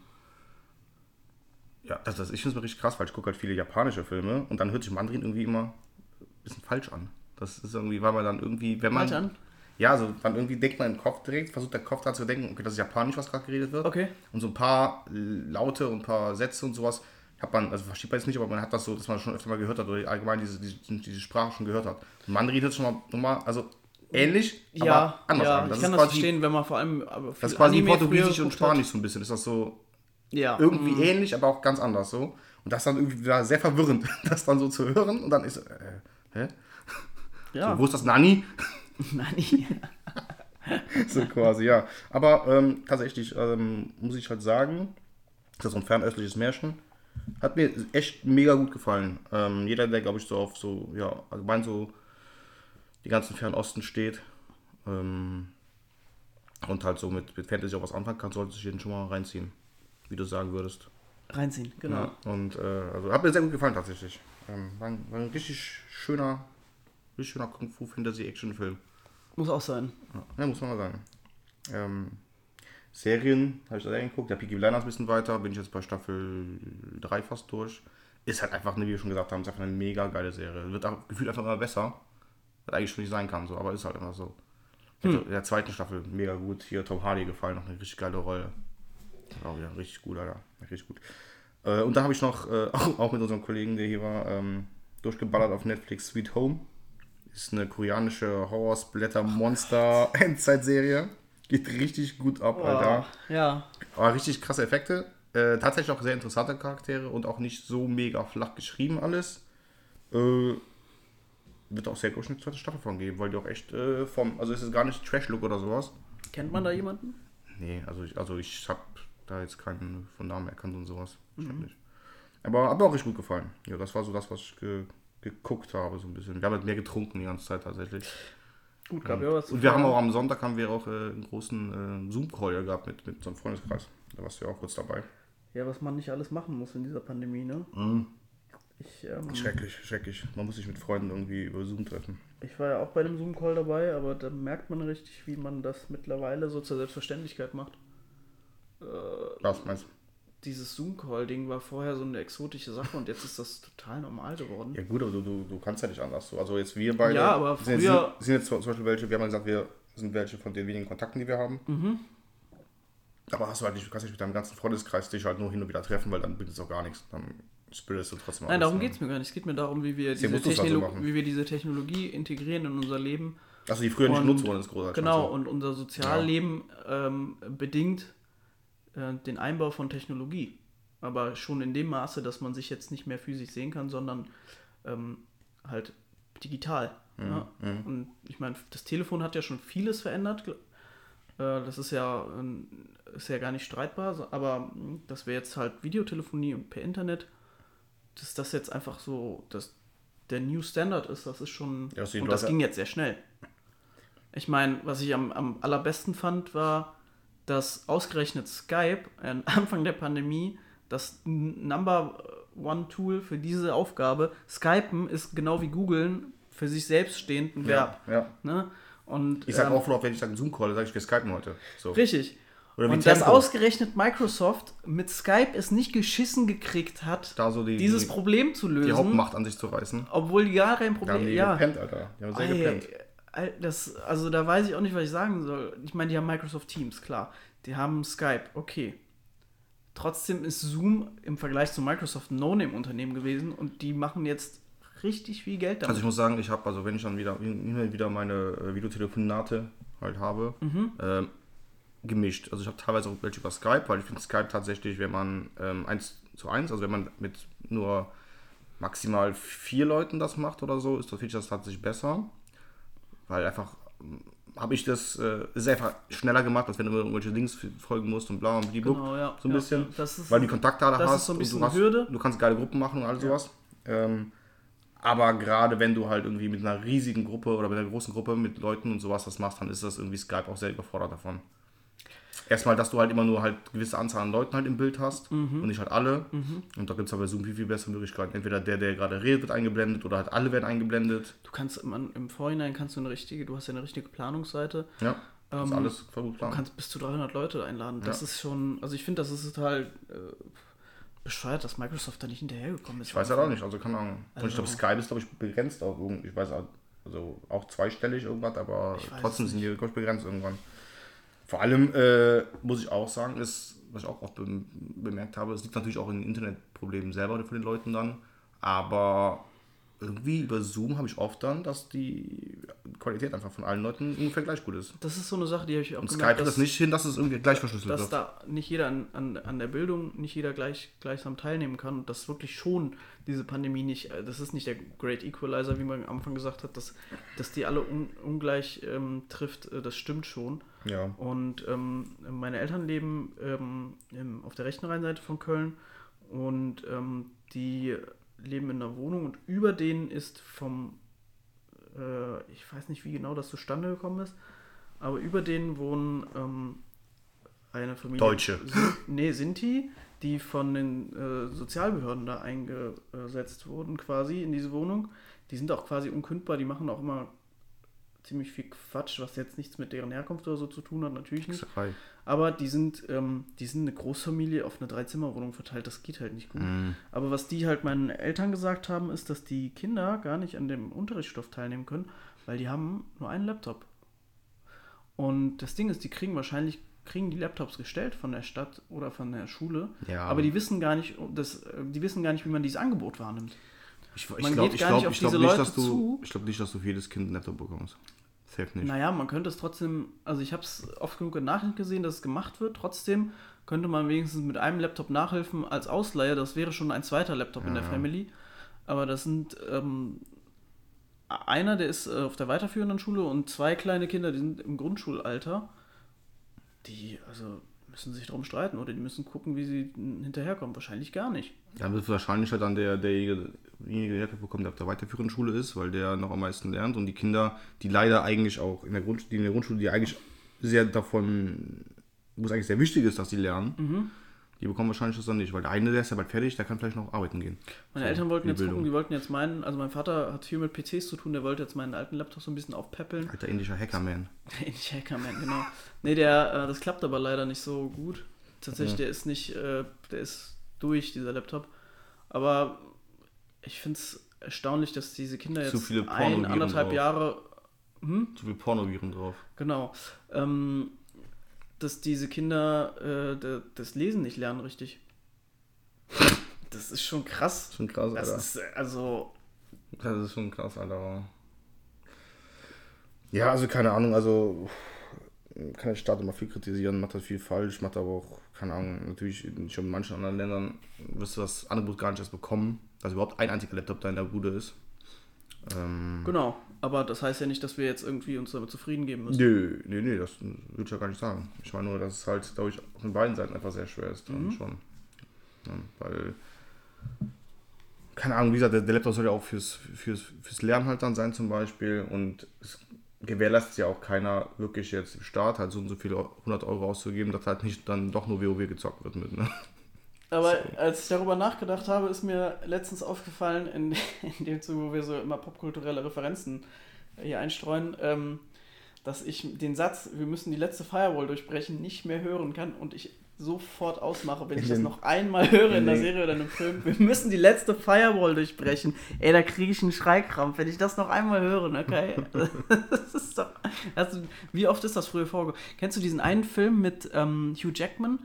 Speaker 2: ja, das, das, ich finde es mal richtig krass, weil ich gucke halt viele japanische Filme und dann hört sich Mandarin irgendwie immer ein bisschen falsch an. Das ist irgendwie, weil man dann irgendwie, wenn man.
Speaker 1: Falsch an?
Speaker 2: Ja, also dann irgendwie denkt man im Kopf direkt, versucht der Kopf daran zu denken, okay, das ist Japanisch, was gerade geredet wird.
Speaker 1: Okay.
Speaker 2: Und so ein paar Laute und ein paar Sätze und sowas hat man, also versteht man jetzt nicht, aber man hat das so, dass man schon öfter mal gehört hat oder allgemein diese, diese, diese Sprache schon gehört hat. Und Mandarin hört schon mal nochmal, also ähnlich,
Speaker 1: Ja,
Speaker 2: aber anders
Speaker 1: ja
Speaker 2: an.
Speaker 1: ich kann das
Speaker 2: quasi,
Speaker 1: verstehen, wenn man vor allem.
Speaker 2: Das ist quasi
Speaker 1: Anime
Speaker 2: Portugiesisch und
Speaker 1: geguckt hat.
Speaker 2: Spanisch so ein bisschen. Ist das so
Speaker 1: Ja.
Speaker 2: irgendwie
Speaker 1: Mhm.
Speaker 2: ähnlich, aber auch ganz anders so. Und das ist dann irgendwie wieder sehr verwirrend, *laughs* das dann so zu hören. Und dann ist, äh, hä?
Speaker 1: Ja.
Speaker 2: So, wo ist das Nani? *laughs*
Speaker 1: Nein. *laughs*
Speaker 2: so quasi, ja. Aber ähm, tatsächlich ähm, muss ich halt sagen, das ist so ein fernöstliches Märchen. Hat mir echt mega gut gefallen. Ähm, jeder, der, glaube ich, so auf so, ja, allgemein so die ganzen Fernosten steht ähm, und halt so mit, mit Fantasy auch was anfangen kann, sollte sich jeden schon mal reinziehen. Wie du sagen würdest.
Speaker 1: Reinziehen, genau.
Speaker 2: Ja, und äh, also hat mir sehr gut gefallen tatsächlich. Ähm, war, ein, war ein richtig schöner, richtig schöner Kung Fu Fantasy Action Film.
Speaker 1: Muss auch sein.
Speaker 2: Ja, ja, muss man mal sagen. Ähm, Serien habe ich da geguckt. Der Peaky Blinders ein bisschen weiter. Bin ich jetzt bei Staffel 3 fast durch. Ist halt einfach, ne, wie wir schon gesagt haben, ist einfach eine mega geile Serie. Wird auch gefühlt einfach immer besser. Was eigentlich schon nicht sein kann, so, aber ist halt immer so. In der zweiten Staffel mega gut. Hier Tom Hardy gefallen, noch eine richtig geile Rolle. Auch wieder richtig gut, Alter. Richtig gut. Äh, und dann habe ich noch, äh, *laughs* auch, auch mit unserem Kollegen, der hier war, ähm, durchgeballert auf Netflix Sweet Home. Ist eine koreanische Horror-Splatter-Monster-Endzeitserie. Geht richtig gut ab, Alter.
Speaker 1: Ja.
Speaker 2: Aber richtig krasse Effekte. Äh, tatsächlich auch sehr interessante Charaktere und auch nicht so mega flach geschrieben alles. Äh, wird auch sehr groß eine zweite Staffel von geben, weil die auch echt äh, vom, also es ist gar nicht Trash-Look oder sowas.
Speaker 1: Kennt man da jemanden?
Speaker 2: Nee, also ich, also ich habe da jetzt keinen von Namen erkannt und sowas. Nicht. Aber hat mir auch richtig gut gefallen. Ja, das war so das, was ich ge geguckt habe, so ein bisschen. Wir haben halt mehr getrunken die ganze Zeit tatsächlich.
Speaker 1: Gut, gab ja was
Speaker 2: Und wir haben auch am Sonntag haben wir auch äh, einen großen äh, Zoom-Call gehabt mit, mit so einem Freundeskreis. Da warst du ja auch kurz dabei.
Speaker 1: Ja, was man nicht alles machen muss in dieser Pandemie, ne? Ich, ähm,
Speaker 2: Schrecklich, schrecklich. Man muss sich mit Freunden irgendwie über Zoom treffen.
Speaker 1: ich war ja auch bei dem Zoom-Call dabei, aber da merkt man richtig, wie man das mittlerweile so zur Selbstverständlichkeit macht.
Speaker 2: Was meinst du?
Speaker 1: Dieses Zoom-Call-Ding war vorher so eine exotische Sache und jetzt ist das total normal geworden.
Speaker 2: Ja gut, aber du, du, du kannst ja nicht anders. So. Also jetzt wir beide
Speaker 1: Ja, aber
Speaker 2: sind,
Speaker 1: früher-
Speaker 2: jetzt, sind jetzt zum Beispiel welche, wir haben ja gesagt, wir sind welche von den wenigen Kontakten, die wir haben.
Speaker 1: Mhm.
Speaker 2: Aber hast du halt nicht, du kannst dich mit deinem ganzen Freundeskreis dich halt nur hin und wieder treffen, weil dann bringt es auch gar nichts. Dann splittest du trotzdem
Speaker 1: Nein,
Speaker 2: alles,
Speaker 1: darum
Speaker 2: ne?
Speaker 1: geht es mir gar nicht. Es geht mir darum, wie wir, diese
Speaker 2: also
Speaker 1: Technolo
Speaker 2: machen.
Speaker 1: wie wir diese Technologie integrieren in unser Leben.
Speaker 2: Also die früher nicht
Speaker 1: Und-
Speaker 2: genutzt wurden, ist großartig.
Speaker 1: Genau,
Speaker 2: Also,
Speaker 1: und unser Sozialleben ähm, bedingt äh, den Einbau von Technologie. Aber schon in dem Maße, dass man sich jetzt nicht mehr physisch sehen kann, sondern ähm, halt digital.
Speaker 2: Mhm,
Speaker 1: ja? Und ich meine, das Telefon hat ja schon vieles verändert. Äh, das ist ja, ähm, ist ja gar nicht streitbar, aber mh, dass wir jetzt halt Videotelefonie und per Internet, dass das jetzt einfach so dass der New Standard ist, das ist schon.
Speaker 2: Ja, die
Speaker 1: und das ging jetzt sehr schnell. Ich meine, was ich am, am allerbesten fand, war, dass ausgerechnet Skype am *laughs* Anfang der Pandemie das Number One Tool für diese Aufgabe, Skypen ist genau wie Googlen für sich selbst stehend ein Verb.
Speaker 2: ja, ja.
Speaker 1: Ne? Und,
Speaker 2: Ich sag
Speaker 1: ähm,
Speaker 2: auch oft, wenn ich sage Zoom-Call, sage ich, wir skypen heute. So.
Speaker 1: Richtig. Und dass ausgerechnet Microsoft mit Skype es nicht geschissen gekriegt hat,
Speaker 2: so die,
Speaker 1: dieses
Speaker 2: die,
Speaker 1: Problem zu
Speaker 2: die
Speaker 1: lösen,
Speaker 2: Hauptmacht an sich zu reißen.
Speaker 1: obwohl die gar kein Problem
Speaker 2: die
Speaker 1: ja.
Speaker 2: gepennt, Alter. Die haben sehr
Speaker 1: Ey,
Speaker 2: gepennt.
Speaker 1: Das, also da weiß ich auch nicht, was ich sagen soll. Ich meine, die haben Microsoft Teams, klar. Die haben Skype, okay. Trotzdem ist Zoom im Vergleich zu Microsoft ein No-Name-Unternehmen gewesen und die machen jetzt richtig viel Geld damit.
Speaker 2: Also ich muss sagen, ich habe, also wenn ich dann wieder, immer wieder meine äh, Videotelefonate halt habe,
Speaker 1: Mhm.
Speaker 2: ähm, gemischt. Also ich habe teilweise auch welche über Skype, weil ich finde Skype tatsächlich, wenn man ähm, 1 zu 1, also wenn man mit nur maximal vier Leuten das macht oder so, ist das, finde ich das tatsächlich besser. Weil einfach habe ich das, äh, ist einfach schneller gemacht, als wenn du irgendwelche Links folgen musst und bla und blibub,
Speaker 1: Genau, ja.
Speaker 2: so ein
Speaker 1: Ja,
Speaker 2: bisschen. weil du die
Speaker 1: ist
Speaker 2: hast
Speaker 1: so ein
Speaker 2: und
Speaker 1: bisschen
Speaker 2: du, hast, du kannst geile Gruppen machen und all sowas. Ähm, aber gerade wenn du halt irgendwie mit einer riesigen Gruppe oder mit einer großen Gruppe mit Leuten und sowas das machst, dann ist das irgendwie Skype auch sehr überfordert davon. Erstmal, dass du halt immer nur halt gewisse Anzahl an Leuten halt im Bild hast
Speaker 1: Mhm.
Speaker 2: und nicht halt alle. Und da gibt es aber Zoom viel, viel bessere Möglichkeiten. Entweder der, der gerade redet, wird eingeblendet oder halt alle werden eingeblendet.
Speaker 1: Du kannst im, im Vorhinein kannst du eine richtige, du hast ja eine richtige Planungsseite.
Speaker 2: Ja, das ist
Speaker 1: Ähm,
Speaker 2: alles
Speaker 1: Du kannst bis zu 300 Leute einladen. Das
Speaker 2: Ja.
Speaker 1: ist schon, also ich finde, das ist total äh, bescheuert, dass Microsoft da nicht hinterhergekommen ist.
Speaker 2: Ich weiß halt auch nicht, also keine Ahnung. Und ich glaube,
Speaker 1: Also-
Speaker 2: Skype ist, glaube ich, begrenzt auch irgend- Ich weiß auch, also auch zweistellig irgendwas, aber trotzdem sind die glaub ich, begrenzt irgendwann. Vor allem äh, muss ich auch sagen, ist, was ich auch oft bem- bemerkt habe, es liegt natürlich auch in den Internetproblemen selber von den Leuten dann, aber irgendwie über Zoom habe ich oft dann, dass die Qualität einfach von allen Leuten ungefähr gleich gut ist.
Speaker 1: Das ist so eine Sache, die habe ich auch
Speaker 2: Und
Speaker 1: gemerkt,
Speaker 2: Skype das nicht hin, dass es irgendwie gleich verschlüsselt
Speaker 1: dass
Speaker 2: wird.
Speaker 1: da nicht jeder an, an, an der Bildung, nicht jeder gleich, gleichsam teilnehmen kann und dass wirklich schon diese Pandemie nicht, äh, das ist nicht der Great Equalizer, wie man am Anfang gesagt hat, dass, dass die alle un, ungleich ähm, trifft, äh, das stimmt schon.
Speaker 2: Ja.
Speaker 1: Und ähm, meine Eltern leben ähm, im, auf der rechten Rheinseite von Köln und ähm, die leben in einer Wohnung und über denen ist vom, äh, ich weiß nicht, wie genau das zustande gekommen ist, aber über denen wohnen ähm, eine Familie.
Speaker 2: Deutsche.
Speaker 1: Sin- nee, Sinti, die von den äh, Sozialbehörden da eingesetzt wurden, quasi in diese Wohnung. Die sind auch quasi unkündbar, die machen auch immer ziemlich viel Quatsch, was jetzt nichts mit deren Herkunft oder so zu tun hat, natürlich nicht.
Speaker 2: Hexerei.
Speaker 1: Aber die sind, ähm, die sind eine Großfamilie auf eine Dreizimmerwohnung verteilt, das geht halt nicht gut.
Speaker 2: Mhm.
Speaker 1: Aber was die halt meinen Eltern gesagt haben, ist, dass die Kinder gar nicht an dem Unterrichtsstoff teilnehmen können, weil die haben nur einen Laptop. Und das Ding ist, die kriegen wahrscheinlich kriegen die Laptops gestellt von der Stadt oder von der Schule,
Speaker 2: Ja.
Speaker 1: aber die wissen gar nicht, das, die wissen gar nicht, wie man dieses Angebot wahrnimmt.
Speaker 2: Ich,
Speaker 1: Man
Speaker 2: ich
Speaker 1: geht
Speaker 2: glaube ich
Speaker 1: gar
Speaker 2: glaub,
Speaker 1: nicht auf
Speaker 2: ich glaub
Speaker 1: diese
Speaker 2: nicht,
Speaker 1: Leute
Speaker 2: du,
Speaker 1: zu.
Speaker 2: ich glaube nicht, dass du für jedes Kind ein Laptop bekommst. Safe nicht.
Speaker 1: Naja, man könnte es trotzdem, also ich habe es oft genug in Nachrichten gesehen, dass es gemacht wird. Trotzdem könnte man wenigstens mit einem Laptop nachhelfen als Ausleihe. Das wäre schon ein zweiter Laptop in der
Speaker 2: Ja.
Speaker 1: Family. Aber das sind ähm, einer, der ist äh, auf der weiterführenden Schule und zwei kleine Kinder, die sind im Grundschulalter. Die, also müssen sich darum streiten oder die müssen gucken, wie sie hinterherkommen. Wahrscheinlich gar nicht.
Speaker 2: Dann wird wahrscheinlich halt dann der, derjenige, derjenige, der Laptop bekommt, der auf der weiterführenden Schule ist, weil der noch am meisten lernt. Und die Kinder, die leider eigentlich auch in der, Grund, die in der Grundschule, die eigentlich sehr davon, wo es eigentlich sehr wichtig ist, dass sie lernen,
Speaker 1: Mhm.
Speaker 2: Die bekommen wahrscheinlich das dann nicht. Weil der eine, der ist ja bald fertig, der kann vielleicht noch arbeiten gehen.
Speaker 1: Meine
Speaker 2: So,
Speaker 1: Eltern wollten jetzt
Speaker 2: Bildung.
Speaker 1: gucken, die wollten jetzt meinen, also mein Vater hat viel mit PCs zu tun, der wollte jetzt meinen alten Laptop so ein bisschen aufpäppeln.
Speaker 2: Alter indischer Hackerman. *laughs*
Speaker 1: Ähnlich Hackerman, genau. Nee, der, äh, das klappt aber leider nicht so gut. Tatsächlich, der ist nicht, äh, der ist durch, dieser Laptop. Aber ich finde es erstaunlich, dass diese Kinder
Speaker 2: Zu
Speaker 1: jetzt
Speaker 2: viele
Speaker 1: ein, anderthalb
Speaker 2: drauf.
Speaker 1: Jahre,
Speaker 2: Zu viel Pornoviren drauf.
Speaker 1: genau, ähm, dass diese Kinder äh, das Lesen nicht lernen richtig. Das ist schon krass.
Speaker 2: Schon krass,
Speaker 1: Das
Speaker 2: Alter.
Speaker 1: ist, äh, also,
Speaker 2: Das ist schon krass, Alter. Ja, also keine Ahnung, also kann der Staat immer viel kritisieren, macht das viel falsch, macht aber auch, keine Ahnung, natürlich schon in manchen anderen Ländern wirst du das Angebot gar nicht erst bekommen, dass überhaupt ein einziger Laptop da in der Bude ist. Ähm,
Speaker 1: genau. Aber das heißt ja nicht, dass wir jetzt irgendwie uns damit zufrieden geben müssen.
Speaker 2: nö, nö, nö, das würde ich ja gar nicht sagen. Ich meine nur, dass es halt, glaube ich, von beiden Seiten einfach sehr schwer ist. Dann schon. Ja, weil, keine Ahnung, wie gesagt, der, der Laptop soll ja auch fürs, fürs, fürs Lernen halt dann sein zum Beispiel und es gewährleistet ja auch keiner wirklich jetzt im Start halt so und so viele 100 Euro auszugeben, dass halt nicht dann doch nur WoW gezockt wird mit, ne?
Speaker 1: Aber als ich darüber nachgedacht habe, ist mir letztens aufgefallen, in, *laughs* in dem Zuge, wo wir so immer popkulturelle Referenzen hier einstreuen, ähm, dass ich den Satz, wir müssen die letzte Firewall durchbrechen, nicht mehr hören kann und ich sofort ausmache, wenn ich das noch einmal höre in der Serie oder in einem Film. Wir müssen die letzte Firewall durchbrechen. Ey, da kriege ich einen Schreikrampf, wenn ich das noch einmal höre, ne? Okay. *laughs* Das ist doch. Also, wie oft ist das früher vorgekommen? Kennst du diesen einen Film mit ähm, Hugh Jackman?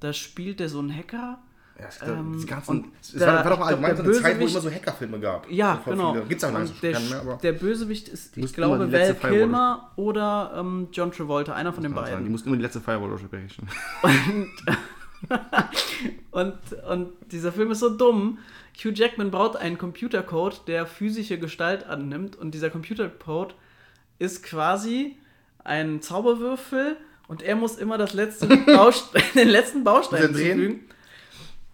Speaker 1: Da spielt der so einen Hacker.
Speaker 2: Ja, glaub,
Speaker 1: Ähm,
Speaker 2: diese ganzen,
Speaker 1: und
Speaker 2: es war, war doch mal allgemein so eine Zeit, wo es immer so Hackerfilme gab.
Speaker 1: Ja,
Speaker 2: So
Speaker 1: genau.
Speaker 2: Viele. Gibt's auch
Speaker 1: Und
Speaker 2: langsam
Speaker 1: der,
Speaker 2: mehr, aber
Speaker 1: der Bösewicht ist, ich glaube, Val Kilmer oder ähm, John Travolta, einer von den
Speaker 2: kann sein.
Speaker 1: beiden.
Speaker 2: die mussten immer die letzte Firewall durchbrechen. *laughs*
Speaker 1: Und, und dieser Film ist so dumm. Hugh Jackman baut einen Computercode, der physische Gestalt annimmt. Und dieser Computercode ist quasi ein Zauberwürfel. Und er muss immer das letzte *laughs* den letzten Baustein
Speaker 2: drehen?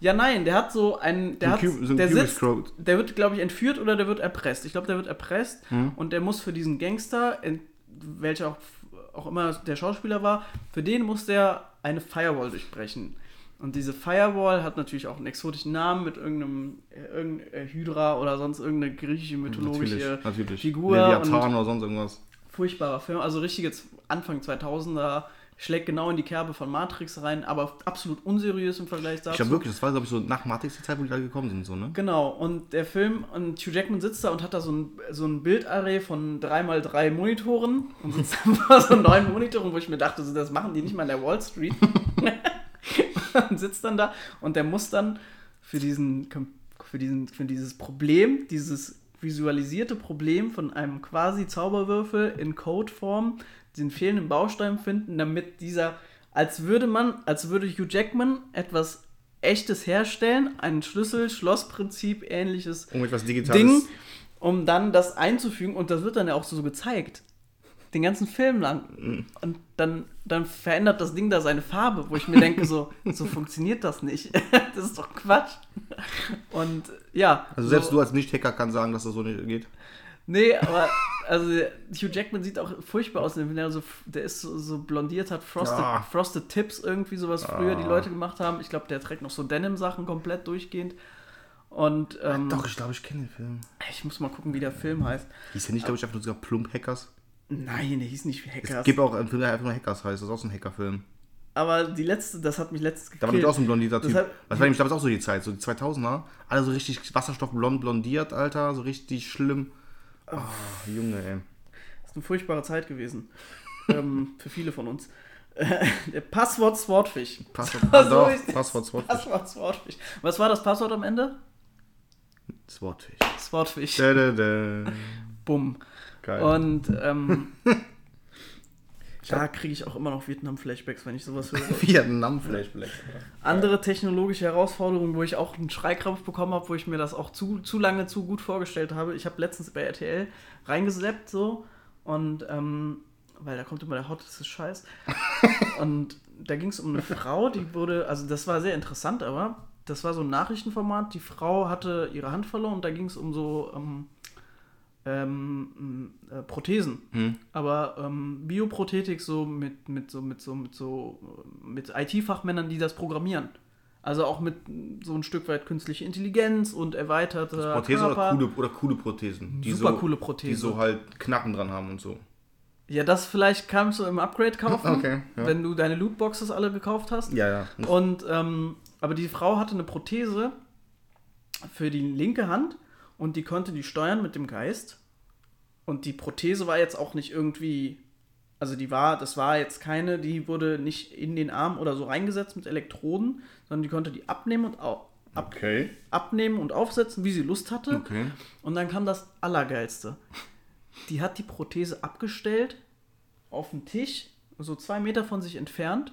Speaker 1: Ja, nein, der hat so einen. Der,
Speaker 2: So
Speaker 1: hat,
Speaker 2: ein Cube- so ein
Speaker 1: der, sitzt, der wird, glaube ich, entführt oder der wird erpresst. Ich glaube, der wird erpresst.
Speaker 2: Hm.
Speaker 1: Und der muss für diesen Gangster, welcher auch, auch immer der Schauspieler war, für den muss der eine Firewall durchbrechen. Und diese Firewall hat natürlich auch einen exotischen Namen mit irgendeinem irgendein äh, Hydra oder sonst irgendeine griechische mythologische
Speaker 2: natürlich, natürlich.
Speaker 1: Figur.
Speaker 2: Leviathan oder sonst irgendwas.
Speaker 1: furchtbarer Film. Also richtig jetzt Anfang 2000er schlägt genau in die Kerbe von Matrix rein, aber absolut unseriös im Vergleich dazu.
Speaker 2: Ich glaube wirklich, das war glaube ich so nach Matrix die Zeit, wo die alle gekommen sind, so, ne?
Speaker 1: Genau, und der Film, und Hugh Jackman sitzt da und hat da so ein, so ein Bildarray von 3x3 Monitoren und sitzt da vor so neun Monitoren, wo ich mir dachte, so, das machen die nicht mal in der Wall Street. *laughs* und sitzt dann da und der muss dann für diesen, für diesen, für dieses Problem, dieses visualisierte Problem von einem quasi Zauberwürfel in Codeform, den fehlenden Baustein finden, damit dieser, als würde man, als würde Hugh Jackman etwas echtes herstellen, ein Schlüssel-Schloss-Prinzip ähnliches. Ding, um dann das einzufügen und das wird dann ja auch so gezeigt. Den ganzen Film lang. Und dann, dann verändert das Ding da seine Farbe, wo ich mir denke, so, *laughs* so funktioniert das nicht. *laughs* das ist doch Quatsch. Und ja.
Speaker 2: Also selbst
Speaker 1: so,
Speaker 2: du als Nicht-Hacker kannst sagen, dass das so nicht geht.
Speaker 1: Nee, aber *laughs* also Hugh Jackman sieht auch furchtbar aus, wenn er so, der ist so, so blondiert, hat Frosted,
Speaker 2: Ah.
Speaker 1: Frosted Tips irgendwie, sowas früher die
Speaker 2: Ah.
Speaker 1: Leute gemacht haben. Ich glaube, der trägt noch so Denim-Sachen komplett durchgehend. Und ähm,
Speaker 2: Doch, ich glaube, ich kenne den Film.
Speaker 1: ich muss mal gucken, wie der Film heißt.
Speaker 2: Hieß der nicht, glaube ich, einfach nur sogar Plump Hackers?
Speaker 1: Nein, der hieß nicht
Speaker 2: Es
Speaker 1: Hackers.
Speaker 2: gibt auch einen Film, der einfach nur Hackers heißt. Das ist auch so ein Hackerfilm.
Speaker 1: Aber die letzte, das hat mich letztens
Speaker 2: Da war
Speaker 1: gekillt.
Speaker 2: nämlich auch so ein blondierter
Speaker 1: Das
Speaker 2: Typ.
Speaker 1: hat-
Speaker 2: Das war nämlich damals auch so die Zeit, so die 2000er. Alle so richtig wasserstoffblond blondiert, Alter. So richtig schlimm. Oh, Junge, ey.
Speaker 1: Das ist eine furchtbare Zeit gewesen. *laughs* ähm, für viele von uns. *laughs* Der Passwort Swordfish.
Speaker 2: Passwort, *laughs*
Speaker 1: So ist es.
Speaker 2: Passwort Swordfish.
Speaker 1: Passwort Swordfish. Was war das Passwort am Ende?
Speaker 2: Swordfish.
Speaker 1: Swordfish.
Speaker 2: Da, da, da.
Speaker 1: Bumm.
Speaker 2: Geil.
Speaker 1: Und ähm, *laughs* da kriege ich auch immer noch Vietnam-Flashbacks, wenn ich sowas *laughs* höre.
Speaker 2: Vietnam-Flashback.
Speaker 1: Andere technologische Herausforderungen, wo ich auch einen Schreikrampf bekommen habe, wo ich mir das auch zu, zu lange zu gut vorgestellt habe. Ich habe letztens bei RTL reingesappt so und ähm, weil da kommt immer der hotteste Scheiß. *laughs* und da ging es um eine Frau, die wurde, also das war sehr interessant, aber das war so ein Nachrichtenformat. Die Frau hatte ihre Hand verloren und da ging es um so ähm, ähm, äh, Prothesen.
Speaker 2: Hm.
Speaker 1: Aber ähm, Bioprothetik so mit, mit so mit so mit so äh, mit IT-Fachmännern, die das programmieren. Also auch mit so ein Stück weit künstliche Intelligenz und erweiterter
Speaker 2: Prothese oder
Speaker 1: Körper.
Speaker 2: coole, oder coole Prothesen? Die
Speaker 1: Super
Speaker 2: so,
Speaker 1: coole Prothese.
Speaker 2: Die so halt Knacken dran haben und so.
Speaker 1: Ja, das vielleicht kannst du im Upgrade kaufen, *laughs*
Speaker 2: Okay, ja.
Speaker 1: wenn du deine Lootboxes alle gekauft hast.
Speaker 2: Ja, ja.
Speaker 1: Und ähm, aber die Frau hatte eine Prothese für die linke Hand und die konnte die steuern mit dem Geist. Und die Prothese war jetzt auch nicht irgendwie, also die war, das war jetzt keine, die wurde nicht in den Arm oder so reingesetzt mit Elektroden, sondern die konnte die abnehmen und ab
Speaker 2: Okay.
Speaker 1: abnehmen und aufsetzen, wie sie Lust hatte.
Speaker 2: Okay.
Speaker 1: Und dann kam das Allergeilste. Die hat die Prothese abgestellt auf den Tisch, so zwei Meter von sich entfernt.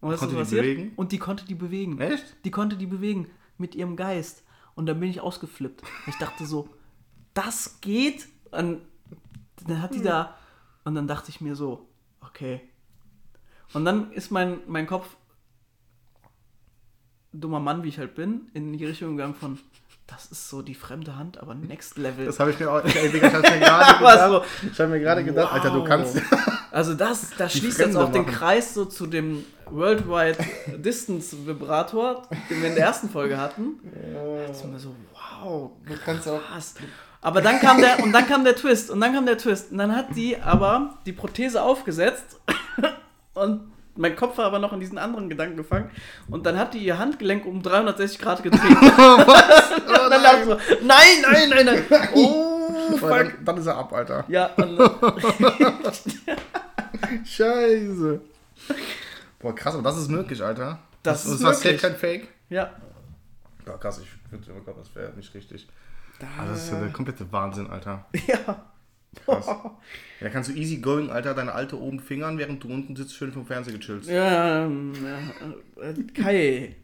Speaker 1: Und
Speaker 2: Konnte die bewegen?
Speaker 1: Und die konnte die bewegen.
Speaker 2: Echt?
Speaker 1: Die konnte die bewegen mit ihrem Geist. Und dann bin ich ausgeflippt. Ich dachte so, das geht? Und dann hat die da. Und dann dachte ich mir so, okay. Und dann ist mein, mein Kopf, dummer Mann, wie ich halt bin, in die Richtung gegangen von, das ist so die fremde Hand, aber next level.
Speaker 2: Das habe ich mir auch. Ich, ich habe mir gerade *laughs* gedacht. Ich habe mir gerade gedacht, Alter, du
Speaker 1: Wow.
Speaker 2: kannst.
Speaker 1: Also das, das schließt jetzt
Speaker 2: Fremde
Speaker 1: auch den
Speaker 2: machen.
Speaker 1: Kreis so zu dem Worldwide Distance Vibrator, den wir in der ersten Folge hatten. Da sind wir so, wow,
Speaker 2: Du kannst auch.
Speaker 1: krass. Aber dann kam der, und dann kam der Twist, und dann kam der Twist. Und dann hat die aber die Prothese aufgesetzt *coughs* und mein Kopf war aber noch in diesen anderen Gedanken gefangen. Und dann hat die ihr Handgelenk um 360 Grad gedreht. *laughs* *laughs* und dann dachte ich so, nein, nein, nein, nein. Oh, fuck.
Speaker 2: Dann, dann ist er ab, Alter.
Speaker 1: Ja, und, *laughs*
Speaker 2: Scheiße. Boah, krass, aber das ist möglich, Alter.
Speaker 1: Das ist
Speaker 2: das safe
Speaker 1: möglich.
Speaker 2: kein Fake.
Speaker 1: ja.
Speaker 2: Boah, krass, ich würde sogar glauben, das wäre nicht richtig. Aber das ist ja der komplette Wahnsinn, Alter. *laughs*
Speaker 1: Ja.
Speaker 2: Krass. Ja, da kannst du easy going, Alter, deine alte oben fingern, während du unten sitzt, schön vom Fernseher gechillt.
Speaker 1: Ja, ähm, ja, äh, Kai.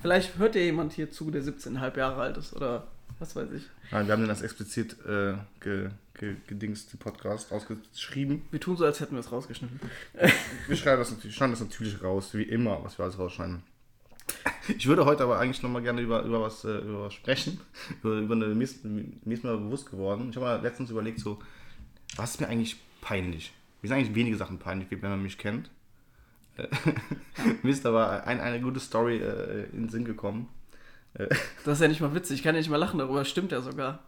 Speaker 1: Vielleicht hört ja jemand hier zu, der 17,5 Jahre alt ist oder was weiß ich.
Speaker 2: Nein, wir haben den als explizit äh, ge, ge, gedingst, den Podcast ausgeschrieben.
Speaker 1: Wir tun so, als hätten wir es rausgeschnitten. *laughs*
Speaker 2: Wir schreiben das natürlich, schneiden das natürlich raus, wie immer, was wir alles rausschneiden. Ich würde heute aber eigentlich nochmal gerne über, über, was, äh, über was sprechen. Über, über eine, mir, ist, mir ist mal bewusst geworden. Ich habe mal letztens überlegt, so, was ist mir eigentlich peinlich? Mir sind eigentlich wenige Sachen peinlich, wenn man mich kennt. Äh, *laughs* mir ist aber ein, eine gute Story äh, in den Sinn gekommen. *laughs*
Speaker 1: Das ist ja nicht mal witzig, ich kann ja nicht mal lachen darüber, stimmt ja sogar.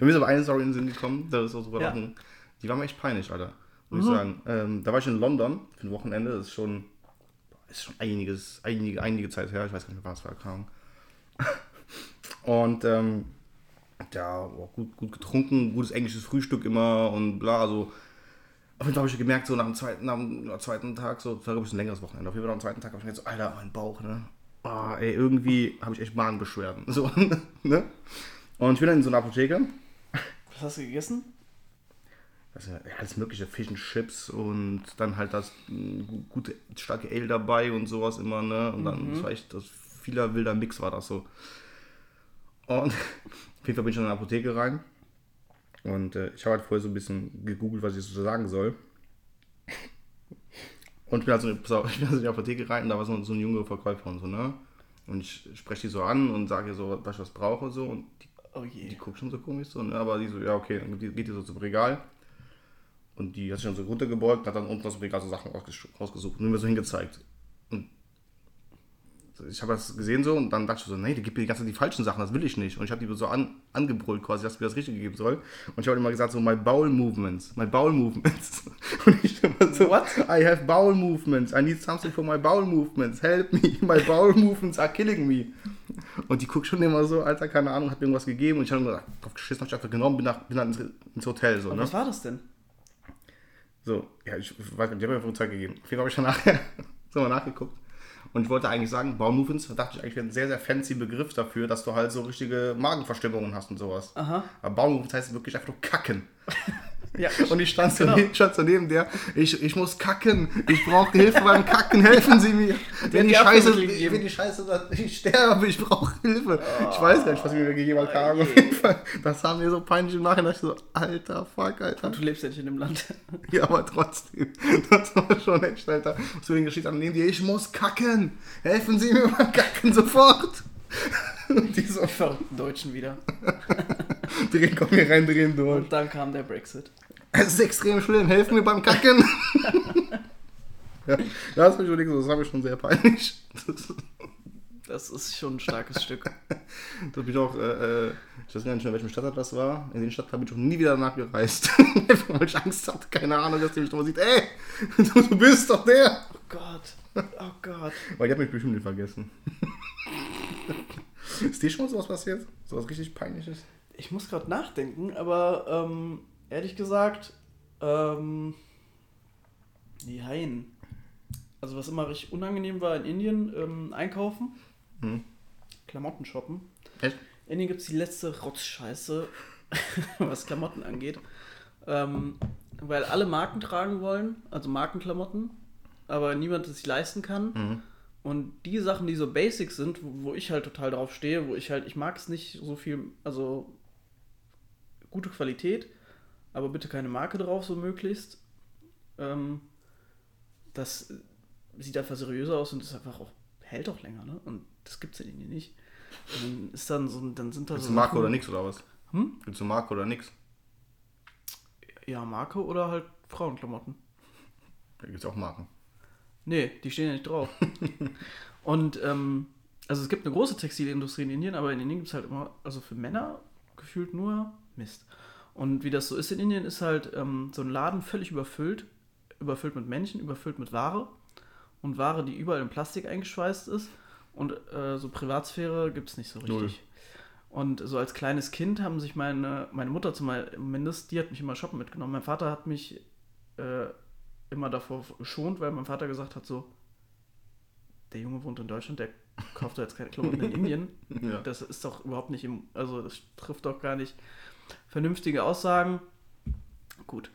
Speaker 2: Mir ist aber eine Story in den Sinn gekommen, da ist auch drüber
Speaker 1: Ja.
Speaker 2: lachen. Die war mir echt peinlich, Alter. Muss ich sagen. Ähm, da war ich in London für ein Wochenende, das ist schon, ist schon einiges, einige, einige Zeit her, ich weiß gar nicht mehr, was war, keine. *laughs* Und ähm, ja, auch gut, gut getrunken, gutes englisches Frühstück immer und bla, so. Auf jeden Fall habe ich gemerkt, so nach dem zweiten, nach dem, nach dem zweiten Tag, so, das war glaube ich ein längeres Wochenende. Auf jeden Fall dem zweiten Tag habe ich gedacht, so, Alter, mein Bauch, ne? Ah, ey, irgendwie habe ich echt Magenbeschwerden. *laughs* So, ne? Und ich bin dann in so einer Apotheke.
Speaker 1: Was hast du gegessen?
Speaker 2: Also, ja, alles mögliche, Fish and Chips und dann halt das gu- gute, starke Ale dabei und sowas immer, ne? Und dann, das war echt, das vieler wilder Mix war das so. Und *laughs* auf jeden Fall bin ich in eine Apotheke rein. Und äh, ich habe halt vorher so ein bisschen gegoogelt, was ich so sagen soll. Und ich bin also, auf, *laughs* ich bin also in die Apotheke rein und da war so, so ein junger Verkäufer und so, ne? Und ich spreche die so an und sage ihr so, was ich was brauche so. Und die
Speaker 1: Oh
Speaker 2: Die guckt schon so komisch so, ne? aber die so, ja okay, dann geht die so zum Regal. Und die hat sich dann so runtergebeugt und hat dann unten aus dem Regal so Sachen rausges- rausgesucht und mir so hingezeigt. Ich habe das gesehen so und dann dachte ich so, nee, die gibt mir die ganze Zeit die falschen Sachen, das will ich nicht. Und ich habe die so an, angebrüllt quasi, dass mir das Richtige geben soll. Und ich habe immer gesagt so, my bowel movements, my bowel movements. *laughs* Und ich immer so,
Speaker 1: What?
Speaker 2: I have bowel movements, I need something for my bowel movements, help me, *laughs* my bowel movements are killing me. Und die guckt schon immer so, Alter, keine Ahnung, hat mir irgendwas gegeben und ich habe mir drauf geschissen, hab ich einfach genommen, bin, nach, bin dann ins, ins Hotel so, ne?
Speaker 1: Was war das denn?
Speaker 2: So, ja, ich weiß nicht, die haben mir einfach Zeit gegeben. Auf jeden Fall habe ich dann nachher *laughs* so mal nachgeguckt. Und ich wollte eigentlich sagen, Baumovements, da dachte ich eigentlich, wäre ein sehr, sehr fancy Begriff dafür, dass du halt so richtige Magenverstimmungen hast und sowas.
Speaker 1: Aha.
Speaker 2: Aber Baumovements heißt wirklich einfach nur kacken. *laughs*
Speaker 1: Ja. *laughs*
Speaker 2: Und ich stand, so,
Speaker 1: Genau.
Speaker 2: ne- stand so neben der, ich, ich muss kacken, ich brauche Hilfe beim Kacken, helfen Sie mir. Wenn die,
Speaker 1: die
Speaker 2: Scheiße, wenn die Scheiße, ich sterbe, ich brauche Hilfe. Ich weiß gar nicht, was mir gegeben hat, Fall, das haben mir so peinlich im Nachhinein, ich so, alter, fuck, alter.
Speaker 1: Du lebst ja nicht in dem Land. *laughs*
Speaker 2: Ja, aber trotzdem, das war schon echt, Alter. So den Geschichte an neben dir, ich muss kacken. Helfen Sie mir beim Kacken sofort. *laughs* Und die so,
Speaker 1: Verrückten Deutschen wieder. *laughs*
Speaker 2: drehen, komm hier rein, drehen durch.
Speaker 1: Und dann kam der Brexit.
Speaker 2: Es ist extrem schlimm, helfen mir beim Kacken. *laughs* ja, das habe ich überlegt, das war mir schon sehr peinlich. Das,
Speaker 1: ist schon ein starkes Stück. *laughs*
Speaker 2: das bin ich auch, äh, äh, ich weiß gar nicht mehr, welchem Stadtteil das war. In den Stadtteil bin ich auch nie wieder danach gereist. Einfach weil ich Angst hatte, keine Ahnung, dass die mich nochmal sieht. Ey, du, bist doch der.
Speaker 1: Oh Gott. Oh Gott.
Speaker 2: Weil die hat mich bestimmt nicht vergessen. ist dir schon mal sowas passiert? Sowas richtig peinliches?
Speaker 1: Ich muss gerade nachdenken, aber ähm, ehrlich gesagt, ähm, nein. Also was immer richtig unangenehm war in Indien, ähm, einkaufen,
Speaker 2: Hm.
Speaker 1: Klamotten shoppen.
Speaker 2: Echt?
Speaker 1: In Indien gibt es die letzte Rotzscheiße, *laughs* was Klamotten angeht. Ähm, weil alle Marken tragen wollen, also Markenklamotten, aber niemand es sich leisten kann.
Speaker 2: Mhm.
Speaker 1: Und die Sachen, die so basic sind, wo, wo ich halt total drauf stehe, wo ich halt, ich mag es nicht so viel, also gute Qualität, aber bitte keine Marke drauf, so möglichst. Ähm, das sieht einfach seriöser aus und ist einfach auch, hält auch länger, ne? Und das gibt's in Indien nicht. Und dann ist dann so, dann sind da
Speaker 2: Gibt's
Speaker 1: so.
Speaker 2: eine Marke
Speaker 1: Sachen-
Speaker 2: oder nix oder was?
Speaker 1: Hm?
Speaker 2: Gibt's eine Marke oder nix?
Speaker 1: Ja, Marke oder halt Frauenklamotten.
Speaker 2: Da gibt's auch Marken.
Speaker 1: Nee, die stehen ja nicht drauf. *laughs* und ähm, also es gibt eine große Textilindustrie in Indien, aber in Indien gibt es halt immer, also für Männer gefühlt nur Mist. Und wie das so ist in Indien, ist halt ähm, so ein Laden völlig überfüllt, überfüllt mit Menschen, überfüllt mit Ware und Ware, die überall in Plastik eingeschweißt ist. Und äh, so Privatsphäre gibt es nicht so richtig.
Speaker 2: Null.
Speaker 1: Und so als kleines Kind haben sich meine, meine Mutter zumindest, die hat mich immer shoppen mitgenommen. Mein Vater hat mich äh, immer davor geschont, weil mein Vater gesagt hat, so, der Junge wohnt in Deutschland, der kauft doch jetzt keine Klamotten in Indien. *laughs*
Speaker 2: Ja.
Speaker 1: Das ist doch überhaupt nicht im, also das trifft doch gar nicht vernünftige Aussagen. Gut.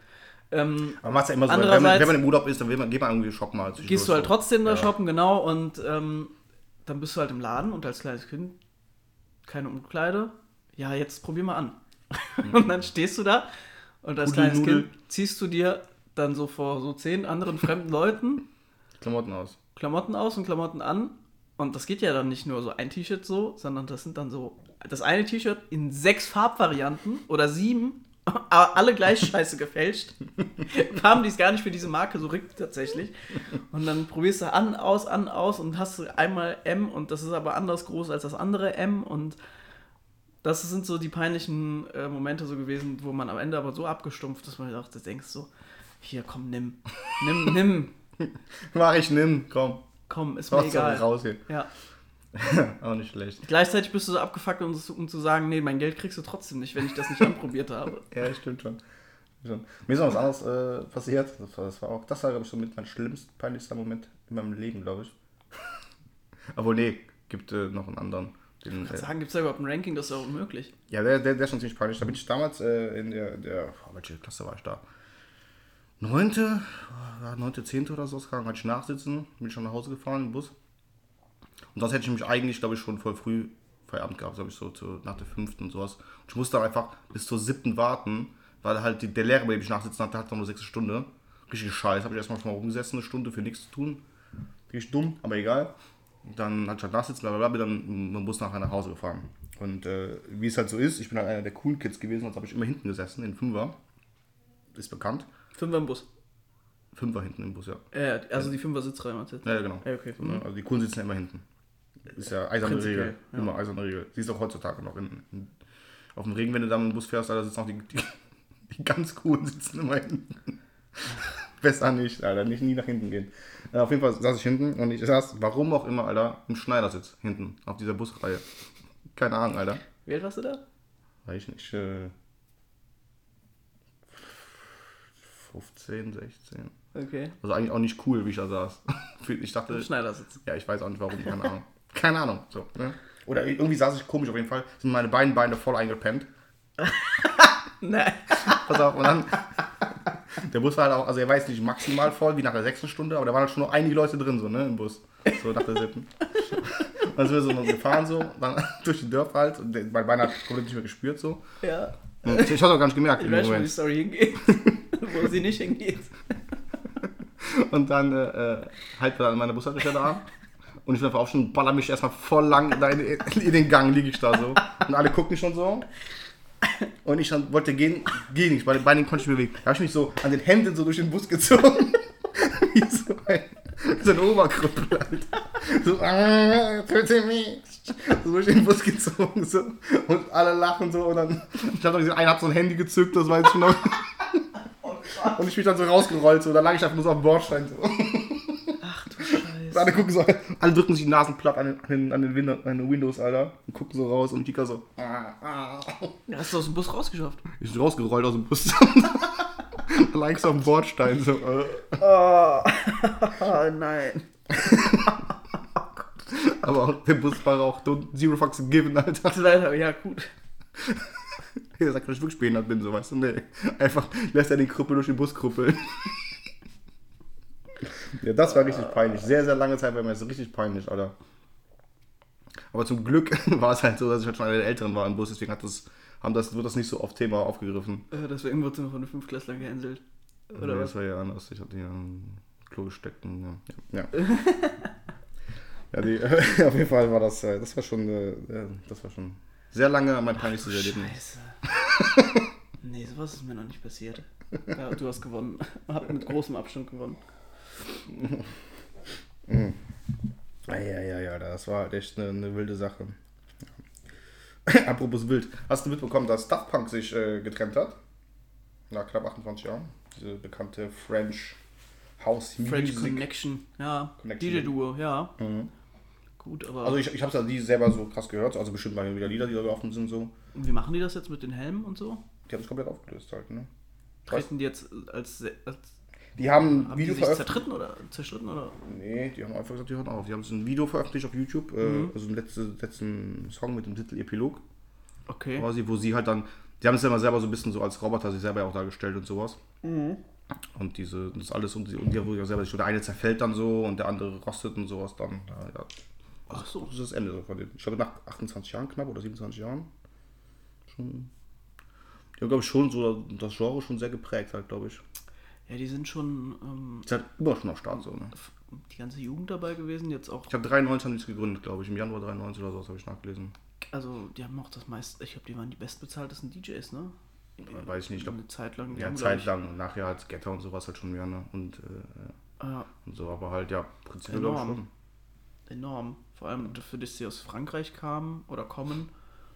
Speaker 1: Ähm,
Speaker 2: Aber man macht's ja immer so, wenn man, wenn man im Urlaub ist, dann will man, geht man irgendwie shoppen. Halt
Speaker 1: gehst du halt trotzdem da
Speaker 2: Ja.
Speaker 1: shoppen, genau, und ähm, dann bist du halt im Laden und als kleines Kind keine Umkleide. Ja, jetzt probier mal an. *laughs* und dann stehst du da und als
Speaker 2: Nudel,
Speaker 1: kleines
Speaker 2: Nudel.
Speaker 1: Kind ziehst du dir dann so vor so zehn anderen fremden Leuten
Speaker 2: Klamotten aus.
Speaker 1: Klamotten aus und Klamotten an. Und das geht ja dann nicht nur so ein T-Shirt so, sondern das sind dann so das eine T-Shirt in sechs Farbvarianten oder sieben, *laughs* aber alle gleich scheiße gefälscht. *laughs* Farben, die es gar nicht für diese Marke so rückt tatsächlich. Und dann probierst du an, aus, an, aus und hast du einmal M und das ist aber anders groß als das andere M und das sind so die peinlichen äh, Momente so gewesen, wo man am Ende aber so abgestumpft ist, dass man dachte, denkst so, hier komm, nimm, nimm, nimm, *laughs*
Speaker 2: Mach ich, nimm, komm.
Speaker 1: Komm, ist mir
Speaker 2: Hauptsache
Speaker 1: egal.
Speaker 2: raus hier.
Speaker 1: Ja. *laughs*
Speaker 2: Auch nicht schlecht.
Speaker 1: Gleichzeitig bist du so abgefuckt, um, zu- um zu sagen, nee, mein Geld kriegst du trotzdem nicht, wenn ich das nicht *laughs* anprobiert habe.
Speaker 2: Ja, stimmt schon. schon. Mir ist noch was anderes äh, passiert. Das war, das war auch, das war, glaube ich, so mit mein schlimmster, peinlichster Moment in meinem Leben, glaube ich. *laughs* Obwohl, nee, gibt äh, noch einen anderen. Den,
Speaker 1: Ich kann
Speaker 2: äh,
Speaker 1: sagen, gibt es da überhaupt ein Ranking, das ist ja unmöglich.
Speaker 2: Ja, der, der, der ist schon ziemlich peinlich. Da bin ich damals äh, in der, der oh, welche Klasse war ich da? Neunte, neunte, zehnte oder so, hatte ich nachsitzen, bin schon nach Hause gefahren im Bus. Und sonst hätte ich mich eigentlich, glaube ich, schon voll früh Feierabend gehabt, glaube ich, so zu, nach der fünften und sowas. Und ich musste dann einfach bis zur siebten warten, weil halt die, der Lehrer, bei dem ich nachsitzen hatte, hat noch nur sechs Stunden. Richtig scheiße, habe ich erstmal schon mal rumgesessen, eine Stunde für nichts zu tun. Richtig dumm, aber egal. Dann hatte ich halt nachsitzen, bla bla bla, bin dann mit dem Bus nachher nach Hause gefahren. Und äh, wie es halt so ist, ich bin halt einer der coolen Kids gewesen, also habe ich immer hinten gesessen, in Fünfer. Ist bekannt.
Speaker 1: Fünfer im Bus.
Speaker 2: Fünfer hinten im Bus, ja.
Speaker 1: Äh, also die Fünfer Sitzreihe meinst du jetzt?
Speaker 2: Ja, ja, genau.
Speaker 1: Ja, okay.
Speaker 2: Ne? Also die coolen sitzen ja immer hinten. Ist ja eiserne Regel.
Speaker 1: ja.
Speaker 2: Immer eiserne Regel. Siehst auch heutzutage noch. In, in, auf dem Regen, wenn du da mit dem Bus fährst, da sitzen auch die, die, die ganz coolen sitzen immer hinten. *laughs* Besser nicht, Alter. Nicht nie nach hinten gehen. Ja, auf jeden Fall saß ich hinten und ich saß, warum auch immer, Alter, im Schneidersitz hinten auf dieser Busreihe. Keine Ahnung, Alter.
Speaker 1: Wie alt warst du da?
Speaker 2: Weiß ich nicht. Äh, 15, 16.
Speaker 1: Okay.
Speaker 2: Also eigentlich auch nicht cool, wie ich da saß. *laughs* Ich dachte,
Speaker 1: Schneidersitz.
Speaker 2: ja, ich weiß auch nicht warum, keine Ahnung. Keine Ahnung. So, ne? Oder irgendwie saß ich komisch auf jeden Fall. Sind meine beiden Beine voll eingepennt. *laughs*
Speaker 1: Nein.
Speaker 2: Pass auf, und dann. Der Bus war halt auch, also er war jetzt nicht maximal voll wie nach der sechsten Stunde, aber da waren halt schon noch einige Leute drin, so, ne, im Bus. So nach der siebten. *laughs* Dann sind wir so gefahren, so, dann durch die Dörfer halt. Und mein Bein hat komplett nicht mehr gespürt, so.
Speaker 1: Ja.
Speaker 2: Und ich, ich hab's auch gar nicht gemerkt
Speaker 1: Ich weiß schon, wo die. Story hingeht. Wo sie nicht hingeht. *laughs*
Speaker 2: Und dann äh, wir dann meine Bushaltestelle an. Und ich bin einfach aufstehen und baller mich erstmal voll lang in, in den Gang, liege ich da so. Und alle gucken schon so. Und ich dann wollte gehen, geh nicht, weil die Beine konnte ich nicht bewegen. Da habe ich mich so an den Händen so durch den Bus gezogen. *laughs* Wie so ein, so ein Oberkrüppel halt. So, ah, töte mich. So durch den Bus gezogen so. Und alle lachen so. Und dann, ich habe noch gesehen, einer hat so ein Handy gezückt, das weiß ich noch. *laughs* Und ich bin dann so rausgerollt, so, da lag ich einfach nur so auf dem Bordstein. So.
Speaker 1: Ach du *laughs* Scheiße.
Speaker 2: Alle gucken so, alle drücken sich die Nasen platt an den, an den, Windows, an den Windows, Alter. Und gucken so raus und Kika so. Ah, ah.
Speaker 1: Hast du aus dem Bus rausgeschafft?
Speaker 2: Ich bin rausgerollt aus dem Bus. da *laughs* lag ich so am Bordstein. So, äh.
Speaker 1: Oh, nein.
Speaker 2: Aber auch der Busfahrer auch don't, zero fucks given, Alter.
Speaker 1: Leider, ja gut. *laughs*
Speaker 2: Er sagt, dass ich wirklich behindert bin, so weißt du. Nee. Einfach lässt er den Krüppel durch den Bus krüppeln. *laughs* ja, das war richtig peinlich. Sehr, sehr lange Zeit war mir das richtig peinlich, Alter. Aber zum Glück *laughs* war es halt so, dass ich halt schon einer der Älteren war im Bus, deswegen hat das, haben das, wird das nicht so oft Thema aufgegriffen.
Speaker 1: Äh, Deswegen wurde noch von den Fünftklässlern gehänselt. Oder
Speaker 2: nee,
Speaker 1: was?
Speaker 2: das war ja anders. Ich hatte ja ein Klo gesteckt. Und, ja. Ja. ja, die, auf jeden Fall war das, äh, das war schon, äh, äh, das war schon sehr lange mein peinlichstes Erlebnis.
Speaker 1: Scheiße. *laughs* nee, sowas ist mir noch nicht passiert. Ja, du hast gewonnen. *laughs* Hab mit großem Abstand gewonnen.
Speaker 2: Ja, ja, ja, ja, das war halt echt eine, eine wilde Sache. *laughs* Apropos wild. Hast du mitbekommen, dass Daft Punk sich äh, getrennt hat? Nach knapp 28 Jahren. Diese bekannte French House
Speaker 1: French
Speaker 2: Music.
Speaker 1: Connection. Ja.
Speaker 2: Connection.
Speaker 1: DJ-Duo, ja.
Speaker 2: Mhm.
Speaker 1: Gut, aber
Speaker 2: Also ich, ich habe es ja nie selber so krass gehört. Also bestimmt mal wieder Lieder, die da gelaufen sind so.
Speaker 1: wie machen die das jetzt mit den Helmen und so?
Speaker 2: Die haben es komplett aufgelöst halt, ne?
Speaker 1: Treten die jetzt als, als
Speaker 2: Die haben ein
Speaker 1: haben die
Speaker 2: Video
Speaker 1: sich
Speaker 2: veröffentlicht.
Speaker 1: zertritten oder zerstritten oder?
Speaker 2: Nee, die haben einfach gesagt, die hören auf. Die haben so ein Video veröffentlicht auf YouTube, äh,
Speaker 1: Mhm.
Speaker 2: also einen letzten, letzten Song mit dem Titel Epilog,
Speaker 1: Okay.
Speaker 2: quasi, wo sie halt dann, die haben es ja immer selber so ein bisschen so als Roboter sich selber auch dargestellt und sowas.
Speaker 1: Mhm.
Speaker 2: Und diese, das alles und, die- und die haben selber, der eine zerfällt dann so und der andere rostet und sowas dann. Ja, ja.
Speaker 1: Ach so.
Speaker 2: Das ist das Ende von denen. Ich glaube nach 28 Jahren knapp oder 27 Jahren. Schon. Die haben, glaube ich, schon so das Genre schon sehr geprägt halt, glaube ich.
Speaker 1: Ja, die sind schon ähm,
Speaker 2: Ist halt immer schon noch Start so, ne?
Speaker 1: die ganze Jugend dabei gewesen, jetzt auch.
Speaker 2: Ich habe 93 haben die gegründet, glaube ich. Im Januar 93 oder so, habe ich nachgelesen.
Speaker 1: Also, die haben auch das meiste, ich glaube, die waren die bestbezahltesten DJs, ne?
Speaker 2: Weiß ich nicht, ich
Speaker 1: Eine Zeit lang.
Speaker 2: ja,
Speaker 1: haben,
Speaker 2: Zeit lang. Und nachher als Getter und sowas halt schon mehr, ne? Und, äh,
Speaker 1: äh,
Speaker 2: und so, aber halt, ja, prinzipiell glaube ich schon.
Speaker 1: enorm. Vor allem dafür, dass sie aus Frankreich kamen oder kommen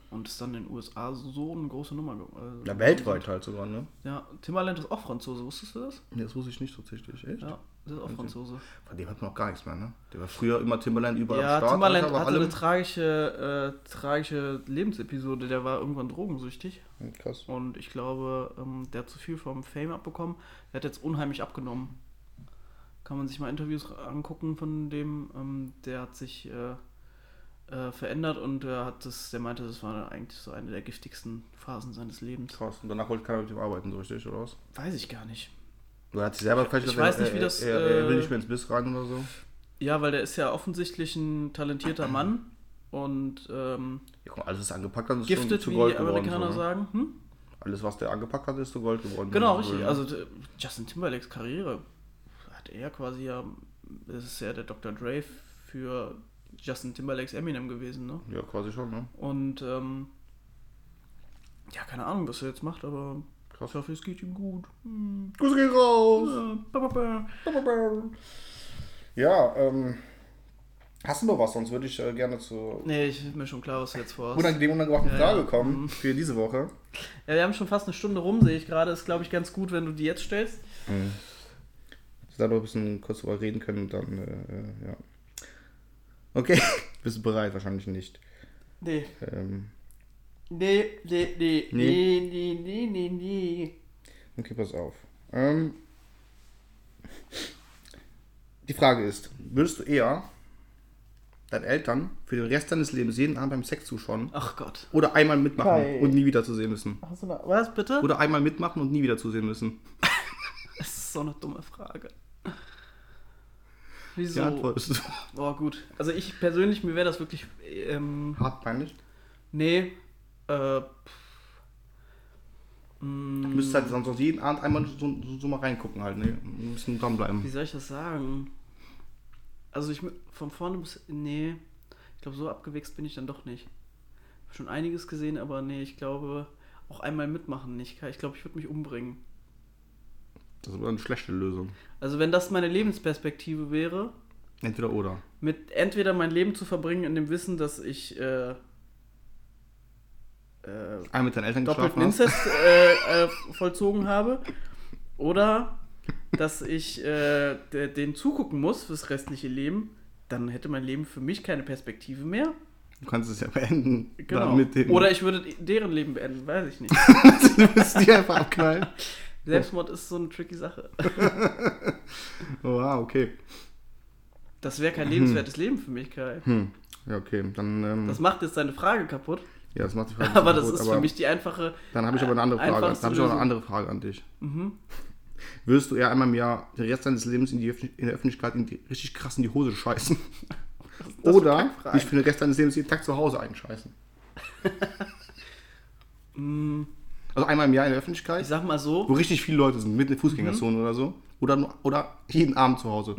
Speaker 1: und es dann in den USA so eine große Nummer äh,
Speaker 2: Ja, weltweit halt sogar, ne?
Speaker 1: Ja, Timbaland ist auch Franzose, wusstest du das?
Speaker 2: Nee, Das wusste ich nicht tatsächlich, echt?
Speaker 1: Ja, das ist auch Franzose.
Speaker 2: Von dem hat man auch gar nichts mehr, ne? Der war früher immer Timberland überall
Speaker 1: Ja,
Speaker 2: am Start.
Speaker 1: Timbaland
Speaker 2: Alter, bei
Speaker 1: hatte eine
Speaker 2: allem.
Speaker 1: tragische, äh, tragische Lebensepisode. Der war irgendwann drogensüchtig
Speaker 2: Hm, Krass.
Speaker 1: und ich glaube, ähm, der hat zu viel vom Fame abbekommen. Der hat jetzt unheimlich abgenommen. Kann man sich mal Interviews angucken von dem. Ähm, der hat sich äh, äh, verändert und der hat das, der meinte, das war eigentlich so eine der giftigsten Phasen seines Lebens.
Speaker 2: Krass. Und danach wollte keiner mit ihm arbeiten, so richtig, oder was?
Speaker 1: Weiß ich gar nicht.
Speaker 2: Oder hat sich selber vielleicht
Speaker 1: ich weiß nicht,
Speaker 2: er-
Speaker 1: wie das,
Speaker 2: Er, er will
Speaker 1: äh,
Speaker 2: nicht mehr ins Biss rein oder so.
Speaker 1: Ja, weil der ist ja offensichtlich ein talentierter Mann und ähm,
Speaker 2: Ja, mal, alles, er angepackt hat, ist
Speaker 1: giftet,
Speaker 2: zu
Speaker 1: wie
Speaker 2: Gold
Speaker 1: die
Speaker 2: geworden.
Speaker 1: Amerikaner
Speaker 2: so, ne?
Speaker 1: sagen. Hm?
Speaker 2: Alles, was der angepackt hat, ist zu Gold geworden.
Speaker 1: Genau, richtig. Also d- Justin Timberlakes Karriere hat er quasi ja, das ist ja der Dr. Dre für Justin Timberlakes Eminem gewesen, ne?
Speaker 2: Ja, quasi schon, ne?
Speaker 1: Und ähm, ja, keine Ahnung, was er jetzt macht, aber
Speaker 2: Krass.
Speaker 1: ich hoffe, es geht ihm gut. Hm.
Speaker 2: Grüße gehen raus! Ja, ähm. Hast du noch was? Sonst würde ich äh, gerne zur
Speaker 1: Nee, ich ist mir schon klar, was du jetzt vorhast.
Speaker 2: unangenehm unangebrachten
Speaker 1: Ja,
Speaker 2: Frage
Speaker 1: ja.
Speaker 2: kommen
Speaker 1: Mhm.
Speaker 2: für diese Woche.
Speaker 1: Ja, wir haben schon fast eine Stunde rum, sehe ich gerade. Ist, glaube ich, ganz gut, wenn du die jetzt stellst.
Speaker 2: Dass da noch ein bisschen kurz drüber reden können und dann, äh, äh, ja. Okay, *laughs* bist du bereit? Wahrscheinlich nicht.
Speaker 1: Nee.
Speaker 2: Ähm,
Speaker 1: Nee, nee, nee,
Speaker 2: Nee.
Speaker 1: nee, nee, nee, nee,
Speaker 2: okay, pass auf. Ähm, die Frage ist, würdest du eher deinen Eltern für den Rest deines Lebens jeden Abend beim Sex zuschauen
Speaker 1: Ach Gott.
Speaker 2: oder einmal mitmachen
Speaker 1: Kai.
Speaker 2: und nie wieder zu sehen müssen?
Speaker 1: Hast du noch, was bitte?
Speaker 2: Oder einmal mitmachen und nie wieder zusehen müssen? *laughs*
Speaker 1: Das ist so eine dumme Frage.
Speaker 2: Die
Speaker 1: Wieso?
Speaker 2: Antwort ist
Speaker 1: Oh, gut. Also ich persönlich, mir wäre das wirklich, ähm,
Speaker 2: hart peinlich.
Speaker 1: nee, äh, Mm,
Speaker 2: müsstest halt sonst jeden Abend einmal so, so, so mal reingucken halt, ne? Ein bisschen
Speaker 1: wie
Speaker 2: dranbleiben.
Speaker 1: soll ich das sagen? Also ich, von vorne bis, nee, ich glaube, so abgewichst bin ich dann doch nicht. Hab schon einiges gesehen, aber nee, ich glaube, auch einmal mitmachen nicht. Ich glaube, ich würde mich umbringen.
Speaker 2: Das ist aber eine schlechte Lösung.
Speaker 1: Also wenn das meine Lebensperspektive wäre,
Speaker 2: Entweder oder.
Speaker 1: mit entweder mein Leben zu verbringen in dem Wissen, dass ich äh, äh,
Speaker 2: Einmal mit deinen Eltern
Speaker 1: doppelten. Inzest äh, äh, vollzogen habe, oder dass ich äh, de- denen zugucken muss fürs restliche Leben, dann hätte mein Leben für mich keine Perspektive mehr.
Speaker 2: Du kannst es ja beenden.
Speaker 1: Genau.
Speaker 2: Dann mit dem.
Speaker 1: Oder ich würde deren Leben beenden, weiß ich nicht. *laughs*
Speaker 2: du müsst die einfach abknallen. *laughs*
Speaker 1: Selbstmord ist so eine tricky Sache. *laughs*
Speaker 2: Oh, wow, okay.
Speaker 1: Das wäre kein lebenswertes Leben für mich, Kai.
Speaker 2: Hm. Ja, okay. Dann. Ähm,
Speaker 1: Das macht jetzt deine Frage kaputt.
Speaker 2: ja, das macht die Frage *laughs*
Speaker 1: Aber
Speaker 2: nicht
Speaker 1: das
Speaker 2: kaputt,
Speaker 1: ist für mich die einfache.
Speaker 2: Dann habe ich aber eine andere Frage. Dann habe ich aber eine andere Frage an dich.
Speaker 1: Mhm.
Speaker 2: Würdest du eher einmal im Jahr den Rest deines Lebens in, die Öffentlich- in der Öffentlichkeit in die, richtig krass in die Hose scheißen? *laughs* Oder dich für den Rest deines Lebens jeden Tag zu Hause einscheißen?
Speaker 1: Mm,
Speaker 2: Also einmal im Jahr in der Öffentlichkeit,
Speaker 1: Ich sag mal so,
Speaker 2: wo richtig viele Leute sind, mitten in der Fußgängerzone oder so. Oder, nur, oder jeden Abend zu Hause.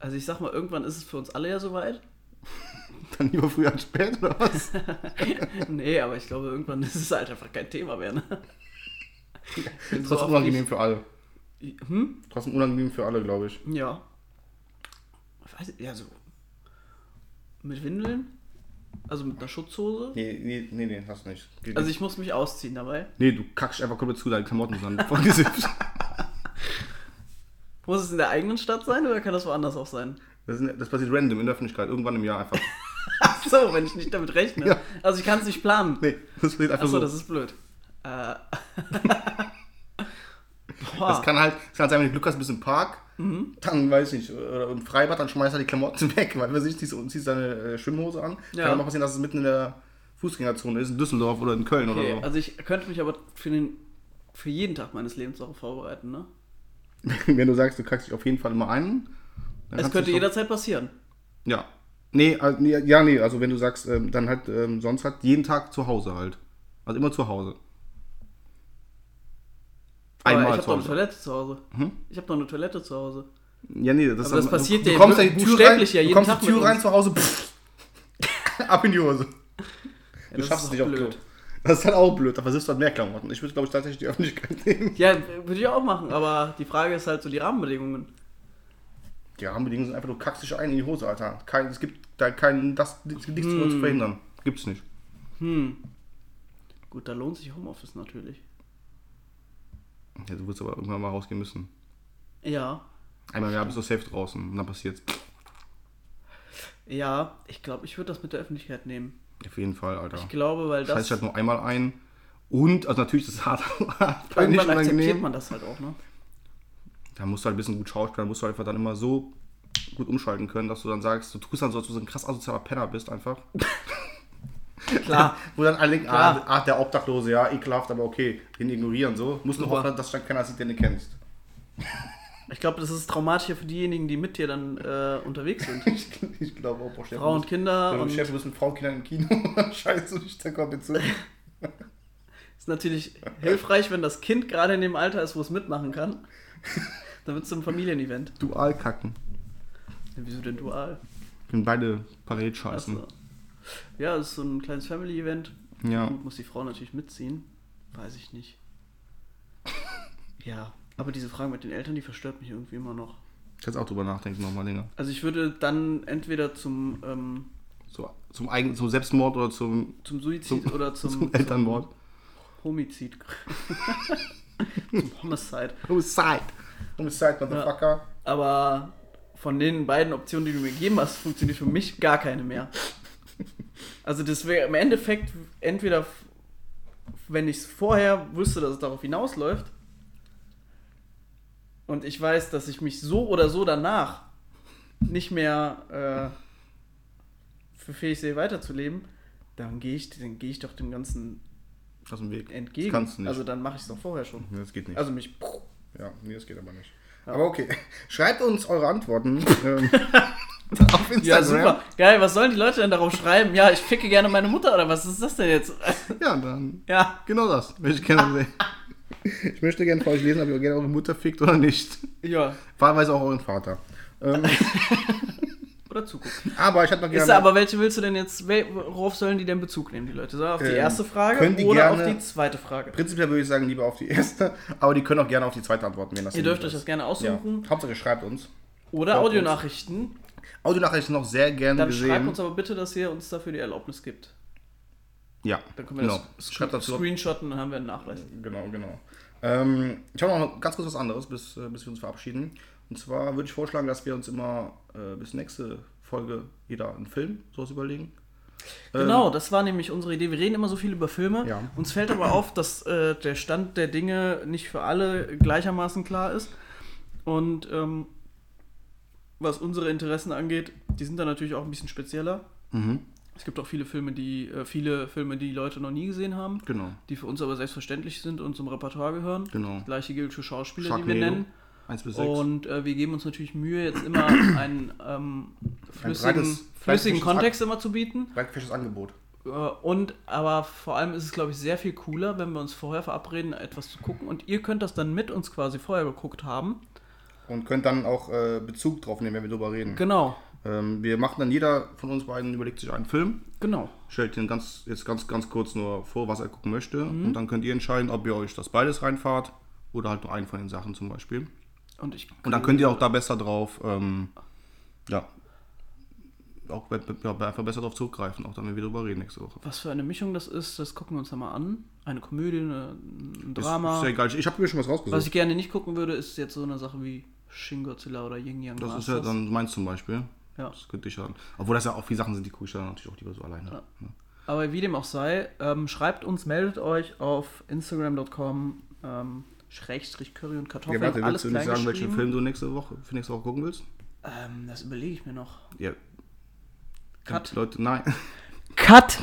Speaker 1: also ich sag mal, irgendwann ist es für uns alle ja soweit. *laughs*
Speaker 2: Dann lieber früh als spät oder was? *laughs*
Speaker 1: nee, aber ich glaube, irgendwann ist es halt einfach kein Thema mehr. Ne? *laughs* So
Speaker 2: Trotzdem
Speaker 1: oft
Speaker 2: unangenehm für alle.
Speaker 1: ich- Hm?
Speaker 2: Trotzdem unangenehm für alle, glaube ich.
Speaker 1: Ja. Ich weiß, ja, so. Mit Windeln? Also mit einer Schutzhose?
Speaker 2: Nee, nee, nee, nee, hast nicht. Geht
Speaker 1: Also ich muss mich ausziehen dabei.
Speaker 2: Nee, du kackst einfach komplett zu, deine Klamotten sind voll *laughs* gesippt.
Speaker 1: Muss es in der eigenen Stadt sein oder kann das woanders auch sein?
Speaker 2: Das, ist- das passiert random in der Öffentlichkeit, irgendwann im Jahr einfach. *laughs*
Speaker 1: Ach so, wenn ich nicht damit rechne.
Speaker 2: Ja.
Speaker 1: Also ich kann es nicht planen.
Speaker 2: Nee, das passiert einfach
Speaker 1: Achso,
Speaker 2: so.
Speaker 1: das ist blöd. Äh. *laughs* Boah.
Speaker 2: Das kann halt, das kann sein, wenn du Glück hast, bist im Park,
Speaker 1: Mhm.
Speaker 2: dann weiß ich nicht, oder im Freibad, dann schmeißt er die Klamotten *laughs* weg, weil man sich ziehst, ziehst deine äh, Schwimmhose an.
Speaker 1: Ja.
Speaker 2: Kann auch mal passieren, dass es mitten in der Fußgängerzone ist, in Düsseldorf oder in Köln
Speaker 1: okay,
Speaker 2: oder so.
Speaker 1: also ich könnte mich aber für, den, für jeden Tag meines Lebens darauf vorbereiten, ne? *laughs*
Speaker 2: wenn du sagst, du kackst dich auf jeden Fall immer ein.
Speaker 1: Es könnte jederzeit passieren.
Speaker 2: Ja. Nee, also, nee, ja, nee, also wenn du sagst, ähm, dann halt ähm, sonst halt jeden Tag zu Hause halt. Also immer zu Hause.
Speaker 1: Aber
Speaker 2: Einmal
Speaker 1: ich habe doch eine. Toilette zu Hause.
Speaker 2: Mhm.
Speaker 1: Ich habe doch eine Toilette zu Hause.
Speaker 2: Ja, nee, das,
Speaker 1: Aber das
Speaker 2: du-
Speaker 1: passiert
Speaker 2: du,
Speaker 1: ja
Speaker 2: du kommst da die Tür rein,
Speaker 1: buchstäblich ja
Speaker 2: du
Speaker 1: jeden
Speaker 2: kommst
Speaker 1: Tag
Speaker 2: die Tür rein zu Hause, pff, ab in die Hose.
Speaker 1: Ja,
Speaker 2: du schaffst es nicht auf Klo.
Speaker 1: blöd.
Speaker 2: Das ist halt auch blöd, da versiffst du halt mehr Klamotten. Ich würde, glaube ich, tatsächlich die Öffentlichkeit nehmen.
Speaker 1: Ja, würde ich auch machen, aber die Frage ist halt so die Rahmenbedingungen.
Speaker 2: Die Rahmenbedingungen sind einfach, du kackst dich ein in die Hose, Alter. Kein, es gibt da kein, das, es nichts
Speaker 1: Hm.
Speaker 2: zu verhindern. Gibt's nicht.
Speaker 1: Hm. Gut, da lohnt sich Homeoffice natürlich.
Speaker 2: Ja, du wirst aber irgendwann mal rausgehen müssen.
Speaker 1: Ja.
Speaker 2: Einmal im Jahr bist du safe draußen und dann passiert's.
Speaker 1: Ja, ich glaube, ich würde das mit der Öffentlichkeit nehmen.
Speaker 2: Auf jeden Fall, Alter.
Speaker 1: Ich glaube, weil
Speaker 2: Scheiß
Speaker 1: das.
Speaker 2: dich halt nur einmal ein. Und, also natürlich, ist hart, *laughs* hart
Speaker 1: Irgendwann akzeptiert man das halt auch, ne?
Speaker 2: Da musst du halt ein bisschen gut schauspielen, da musst du einfach dann immer so gut umschalten können, dass du dann sagst, du tust dann so, als ob du so ein krass asozialer Penner bist einfach. *laughs*
Speaker 1: Klar.
Speaker 2: Wo dann alle denken, ah, ah, der Obdachlose, ja, ekelhaft, aber okay, den ignorieren so. Musst du
Speaker 1: Super.
Speaker 2: hoffen, dass dann keiner sieht, den du kennst.
Speaker 1: Ich glaube, das ist traumatischer für diejenigen, die mit dir dann äh, unterwegs sind. *laughs*
Speaker 2: Ich, ich glaube auch, boah, Chef,
Speaker 1: Frauen und
Speaker 2: du
Speaker 1: Kinder. Und
Speaker 2: Chef, du bist mit Frauen und Kindern im Kino, *laughs* du dich da komplett zu. *laughs*
Speaker 1: ist natürlich hilfreich, wenn das Kind gerade in dem Alter ist, wo es mitmachen kann. Dann wird es zum Familienevent.
Speaker 2: Dual kacken.
Speaker 1: Ja, wieso denn dual?
Speaker 2: Können beide parallel scheißen.
Speaker 1: Also, ja, es ist so ein kleines Family-Event.
Speaker 2: Ja.
Speaker 1: Gut, muss die Frau natürlich mitziehen. Weiß ich nicht. *laughs* ja, aber diese Frage mit den Eltern, die verstört mich irgendwie immer noch.
Speaker 2: Kannst auch drüber nachdenken nochmal länger.
Speaker 1: Also ich würde dann entweder zum, ähm,
Speaker 2: So, zum, Eigen, zum Selbstmord oder zum,
Speaker 1: zum Suizid
Speaker 2: Zum-
Speaker 1: oder *laughs* zum,
Speaker 2: zum Elternmord.
Speaker 1: Zum Homizid. *laughs* zum Homicide.
Speaker 2: Homicide. Homicide,
Speaker 1: Motherfucker. Aber von den beiden Optionen, die du mir gegeben hast, funktioniert für mich gar keine mehr. Also das wäre im Endeffekt entweder, wenn ich es vorher wüsste, dass es darauf hinausläuft und ich weiß, dass ich mich so oder so danach nicht mehr äh, für fähig sehe, weiterzuleben, dann gehe ich, dann gehe ich doch dem Ganzen
Speaker 2: Aus dem Weg.
Speaker 1: entgegen.
Speaker 2: Das kannst du nicht.
Speaker 1: Also dann mache ich es doch vorher schon.
Speaker 2: Nee, das geht nicht.
Speaker 1: Also mich.
Speaker 2: ja, nee, das geht aber nicht. Aber okay. Schreibt uns eure Antworten *laughs* ähm, *laughs* auf Instagram.
Speaker 1: Ja, super. Geil, was sollen die Leute denn darauf schreiben? Ja, ich ficke gerne meine Mutter oder was ist das denn jetzt? *laughs*
Speaker 2: Ja, dann
Speaker 1: Ja.
Speaker 2: genau das. Möchte ich gerne *laughs* sehen. Ich möchte gerne vor euch lesen, ob ihr gerne eure Mutter fickt oder nicht.
Speaker 1: Ja.
Speaker 2: Wahlweise auch euren Vater. Ähm,
Speaker 1: Oder zugucken.
Speaker 2: aber ich hatte noch gerne.
Speaker 1: Ist aber welche willst du denn jetzt, worauf sollen die denn Bezug nehmen, die Leute? Soll auf die
Speaker 2: Ähm,
Speaker 1: erste Frage oder
Speaker 2: gerne-
Speaker 1: auf die zweite Frage?
Speaker 2: Prinzipiell würde ich sagen, lieber auf die erste, aber die können auch gerne auf die zweite antworten, wenn das
Speaker 1: Ihr
Speaker 2: so
Speaker 1: dürft euch das gerne
Speaker 2: Ja.
Speaker 1: aussuchen.
Speaker 2: Hauptsache schreibt uns.
Speaker 1: Oder Audionachrichten.
Speaker 2: Audionachrichten noch sehr gerne
Speaker 1: Dann
Speaker 2: gesehen.
Speaker 1: schreibt uns aber bitte, dass ihr uns dafür die Erlaubnis gibt.
Speaker 2: ja,
Speaker 1: Dann können wir
Speaker 2: genau.
Speaker 1: das Screen
Speaker 2: dazu.
Speaker 1: screenshotten und dann haben wir einen Nachweis.
Speaker 2: Genau, genau. Ähm, ich habe noch ganz kurz was anderes, bis, äh, bis wir uns verabschieden. Und zwar würde ich vorschlagen, dass wir uns immer äh, bis nächste Folge jeder einen Film sowas überlegen.
Speaker 1: Genau, das war nämlich unsere Idee. Wir reden immer so viel über Filme.
Speaker 2: Ja.
Speaker 1: Uns fällt aber auf, dass äh, der Stand der Dinge nicht für alle gleichermaßen klar ist. Und ähm, was unsere Interessen angeht, die sind dann natürlich auch ein bisschen spezieller.
Speaker 2: Mhm.
Speaker 1: Es gibt auch viele Filme, die äh, viele Filme, die Leute noch nie gesehen haben,
Speaker 2: Genau,
Speaker 1: die für uns aber selbstverständlich sind und zum Repertoire gehören.
Speaker 2: genau.
Speaker 1: Das gleiche gilt für Schauspieler, die wir
Speaker 2: Sharknado,
Speaker 1: nennen.
Speaker 2: 1 bis 6.
Speaker 1: Und äh, wir geben uns natürlich Mühe, jetzt immer *clears throat* einen ähm, flüssigen,
Speaker 2: breites-
Speaker 1: flüssigen Kontext immer zu bieten.
Speaker 2: Breitfisches Angebot.
Speaker 1: Äh, Und aber vor allem ist es, glaube ich, sehr viel cooler, wenn wir uns vorher verabreden, etwas zu gucken. Und ihr könnt das dann mit uns quasi vorher geguckt haben.
Speaker 2: Und könnt dann auch äh, Bezug drauf nehmen, wenn wir drüber reden.
Speaker 1: Genau,
Speaker 2: Ähm, wir machen dann jeder von uns beiden überlegt sich einen Film,
Speaker 1: genau.
Speaker 2: stellt ihn ganz, jetzt ganz, ganz kurz nur vor, was er gucken möchte.
Speaker 1: Mhm.
Speaker 2: Und dann könnt ihr entscheiden, ob ihr euch das beides reinfahrt oder halt nur einen von den Sachen zum Beispiel.
Speaker 1: Und ich
Speaker 2: Und dann könnt ihr auch da besser drauf, ähm, ja, auch ja, einfach besser drauf zurückgreifen, auch dann, wenn wir drüber reden nächste Woche.
Speaker 1: was für eine Mischung das ist, das gucken wir uns dann mal an. Eine Komödie, eine, ein
Speaker 2: Ist-
Speaker 1: Drama.
Speaker 2: Ist sehr geil. Ich habe mir schon was
Speaker 1: was
Speaker 2: rausgesucht.
Speaker 1: ich gerne nicht gucken würde, ist jetzt so eine Sache wie Shin Godzilla oder Yin Yang
Speaker 2: Das ist
Speaker 1: Masters.
Speaker 2: ja dann meins zum Beispiel.
Speaker 1: Ja.
Speaker 2: Das könnte ich ja. Obwohl das ja auch viele Sachen sind, die gucke ich dann natürlich auch lieber so alleine.
Speaker 1: Ja.
Speaker 2: Ja.
Speaker 1: Aber wie dem auch sei, ähm, schreibt uns, meldet euch auf instagram.com ähm, Schrägstrich Curry und
Speaker 2: Ja,
Speaker 1: Kartoffeln.
Speaker 2: warte,
Speaker 1: alles
Speaker 2: willst du nicht sagen, welchen. Film du nächste Woche, für nächste Woche gucken willst?
Speaker 1: Ähm, das überlege ich mir noch.
Speaker 2: Ja.
Speaker 1: Cut.
Speaker 2: Leute, nein.
Speaker 1: Cut!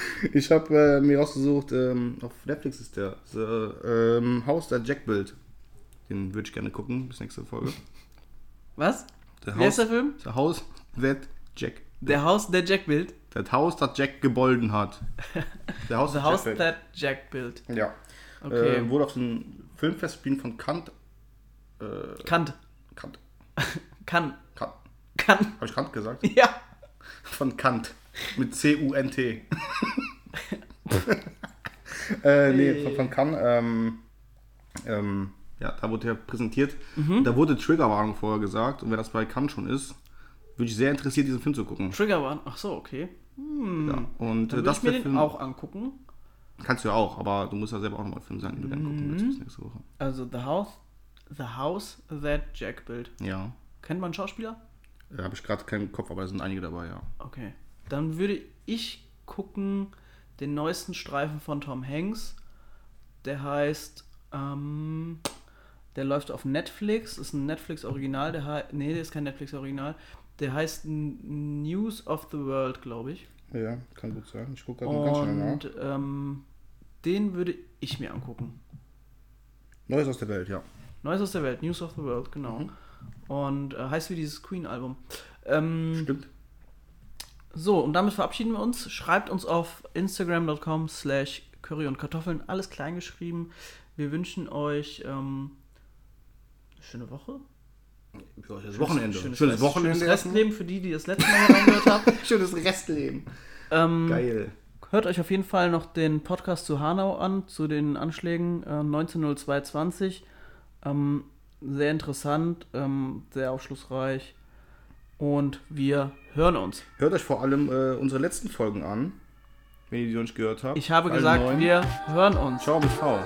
Speaker 1: *laughs*
Speaker 2: Ich habe äh, mir rausgesucht, ähm, auf Netflix ist der, The, ähm, Haus der Jack Build. Den würde ich gerne gucken, bis nächste Folge.
Speaker 1: Was?
Speaker 2: Der
Speaker 1: Wer ist der Film?
Speaker 2: The House that Jack.
Speaker 1: Der Haus der Jack Build.
Speaker 2: Das Haus, das Jack gebolden hat. Der Haus, *laughs*
Speaker 1: The House
Speaker 2: Jack
Speaker 1: that Jack Build.
Speaker 2: Build. Ja.
Speaker 1: Okay.
Speaker 2: Äh, wurde auf den Filmfestspielen von Kant.
Speaker 1: Kant.
Speaker 2: Kant. *laughs*
Speaker 1: Kann.
Speaker 2: Kant.
Speaker 1: Kann.
Speaker 2: Habe ich Kant gesagt?
Speaker 1: Ja.
Speaker 2: Von Kant. Mit C-U-N-T. *laughs* äh, nee, von, von Kant. Ähm, ähm, ja, da wurde er präsentiert.
Speaker 1: Mhm.
Speaker 2: Da wurde Triggerwarnung vorher gesagt. Und wenn das bei Kant schon ist, würde ich sehr interessiert, diesen Film zu gucken.
Speaker 1: Trigger Warn. Ach so, okay.
Speaker 2: Ja. Und äh, das
Speaker 1: ich mir den
Speaker 2: Film.
Speaker 1: auch angucken.
Speaker 2: Kannst du ja auch, aber du musst ja selber auch nochmal Film sagen, den du gerne gucken willst
Speaker 1: Mhm.
Speaker 2: bis nächste Woche.
Speaker 1: Also The House, The House That Jack Build.
Speaker 2: Ja.
Speaker 1: Kennt man Schauspieler?
Speaker 2: Da habe ich gerade keinen Kopf, aber da sind einige dabei, ja.
Speaker 1: Okay. Dann würde ich gucken den neuesten Streifen von Tom Hanks. Der heißt, ähm, der läuft auf Netflix, ist ein Netflix-Original. Der nee, der ist kein Netflix-Original. Der heißt News of the World, glaube ich.
Speaker 2: Ja, kann gut sein. Ich gucke gerade ganz schnell nach.
Speaker 1: Und ähm, den würde ich mir angucken.
Speaker 2: Neues aus der Welt, ja.
Speaker 1: Neues aus der Welt, News of the World, genau.
Speaker 2: Mhm.
Speaker 1: Und äh, heißt wie dieses Queen-Album. Ähm,
Speaker 2: Stimmt.
Speaker 1: So, und damit verabschieden wir uns. Schreibt uns auf instagram.com slash curry und Kartoffeln, alles klein geschrieben. Wir wünschen euch ähm, eine schöne Woche.
Speaker 2: Ja, das Wochenende.
Speaker 1: Schönes,
Speaker 2: Schönes, Wochenende.
Speaker 1: Schönes. Restleben für die, die das letzte Mal reingehört haben. *laughs*
Speaker 2: Schönes Restleben.
Speaker 1: Ähm,
Speaker 2: Geil.
Speaker 1: Hört euch auf jeden Fall noch den Podcast zu Hanau an, zu den Anschlägen äh, 190220. Ähm, sehr interessant, ähm, sehr aufschlussreich. Und wir hören uns.
Speaker 2: Hört euch vor allem äh, unsere letzten Folgen an, wenn ihr die noch nicht gehört habt.
Speaker 1: Ich habe gesagt,
Speaker 2: neun.
Speaker 1: wir hören uns.
Speaker 2: Ciao mit V.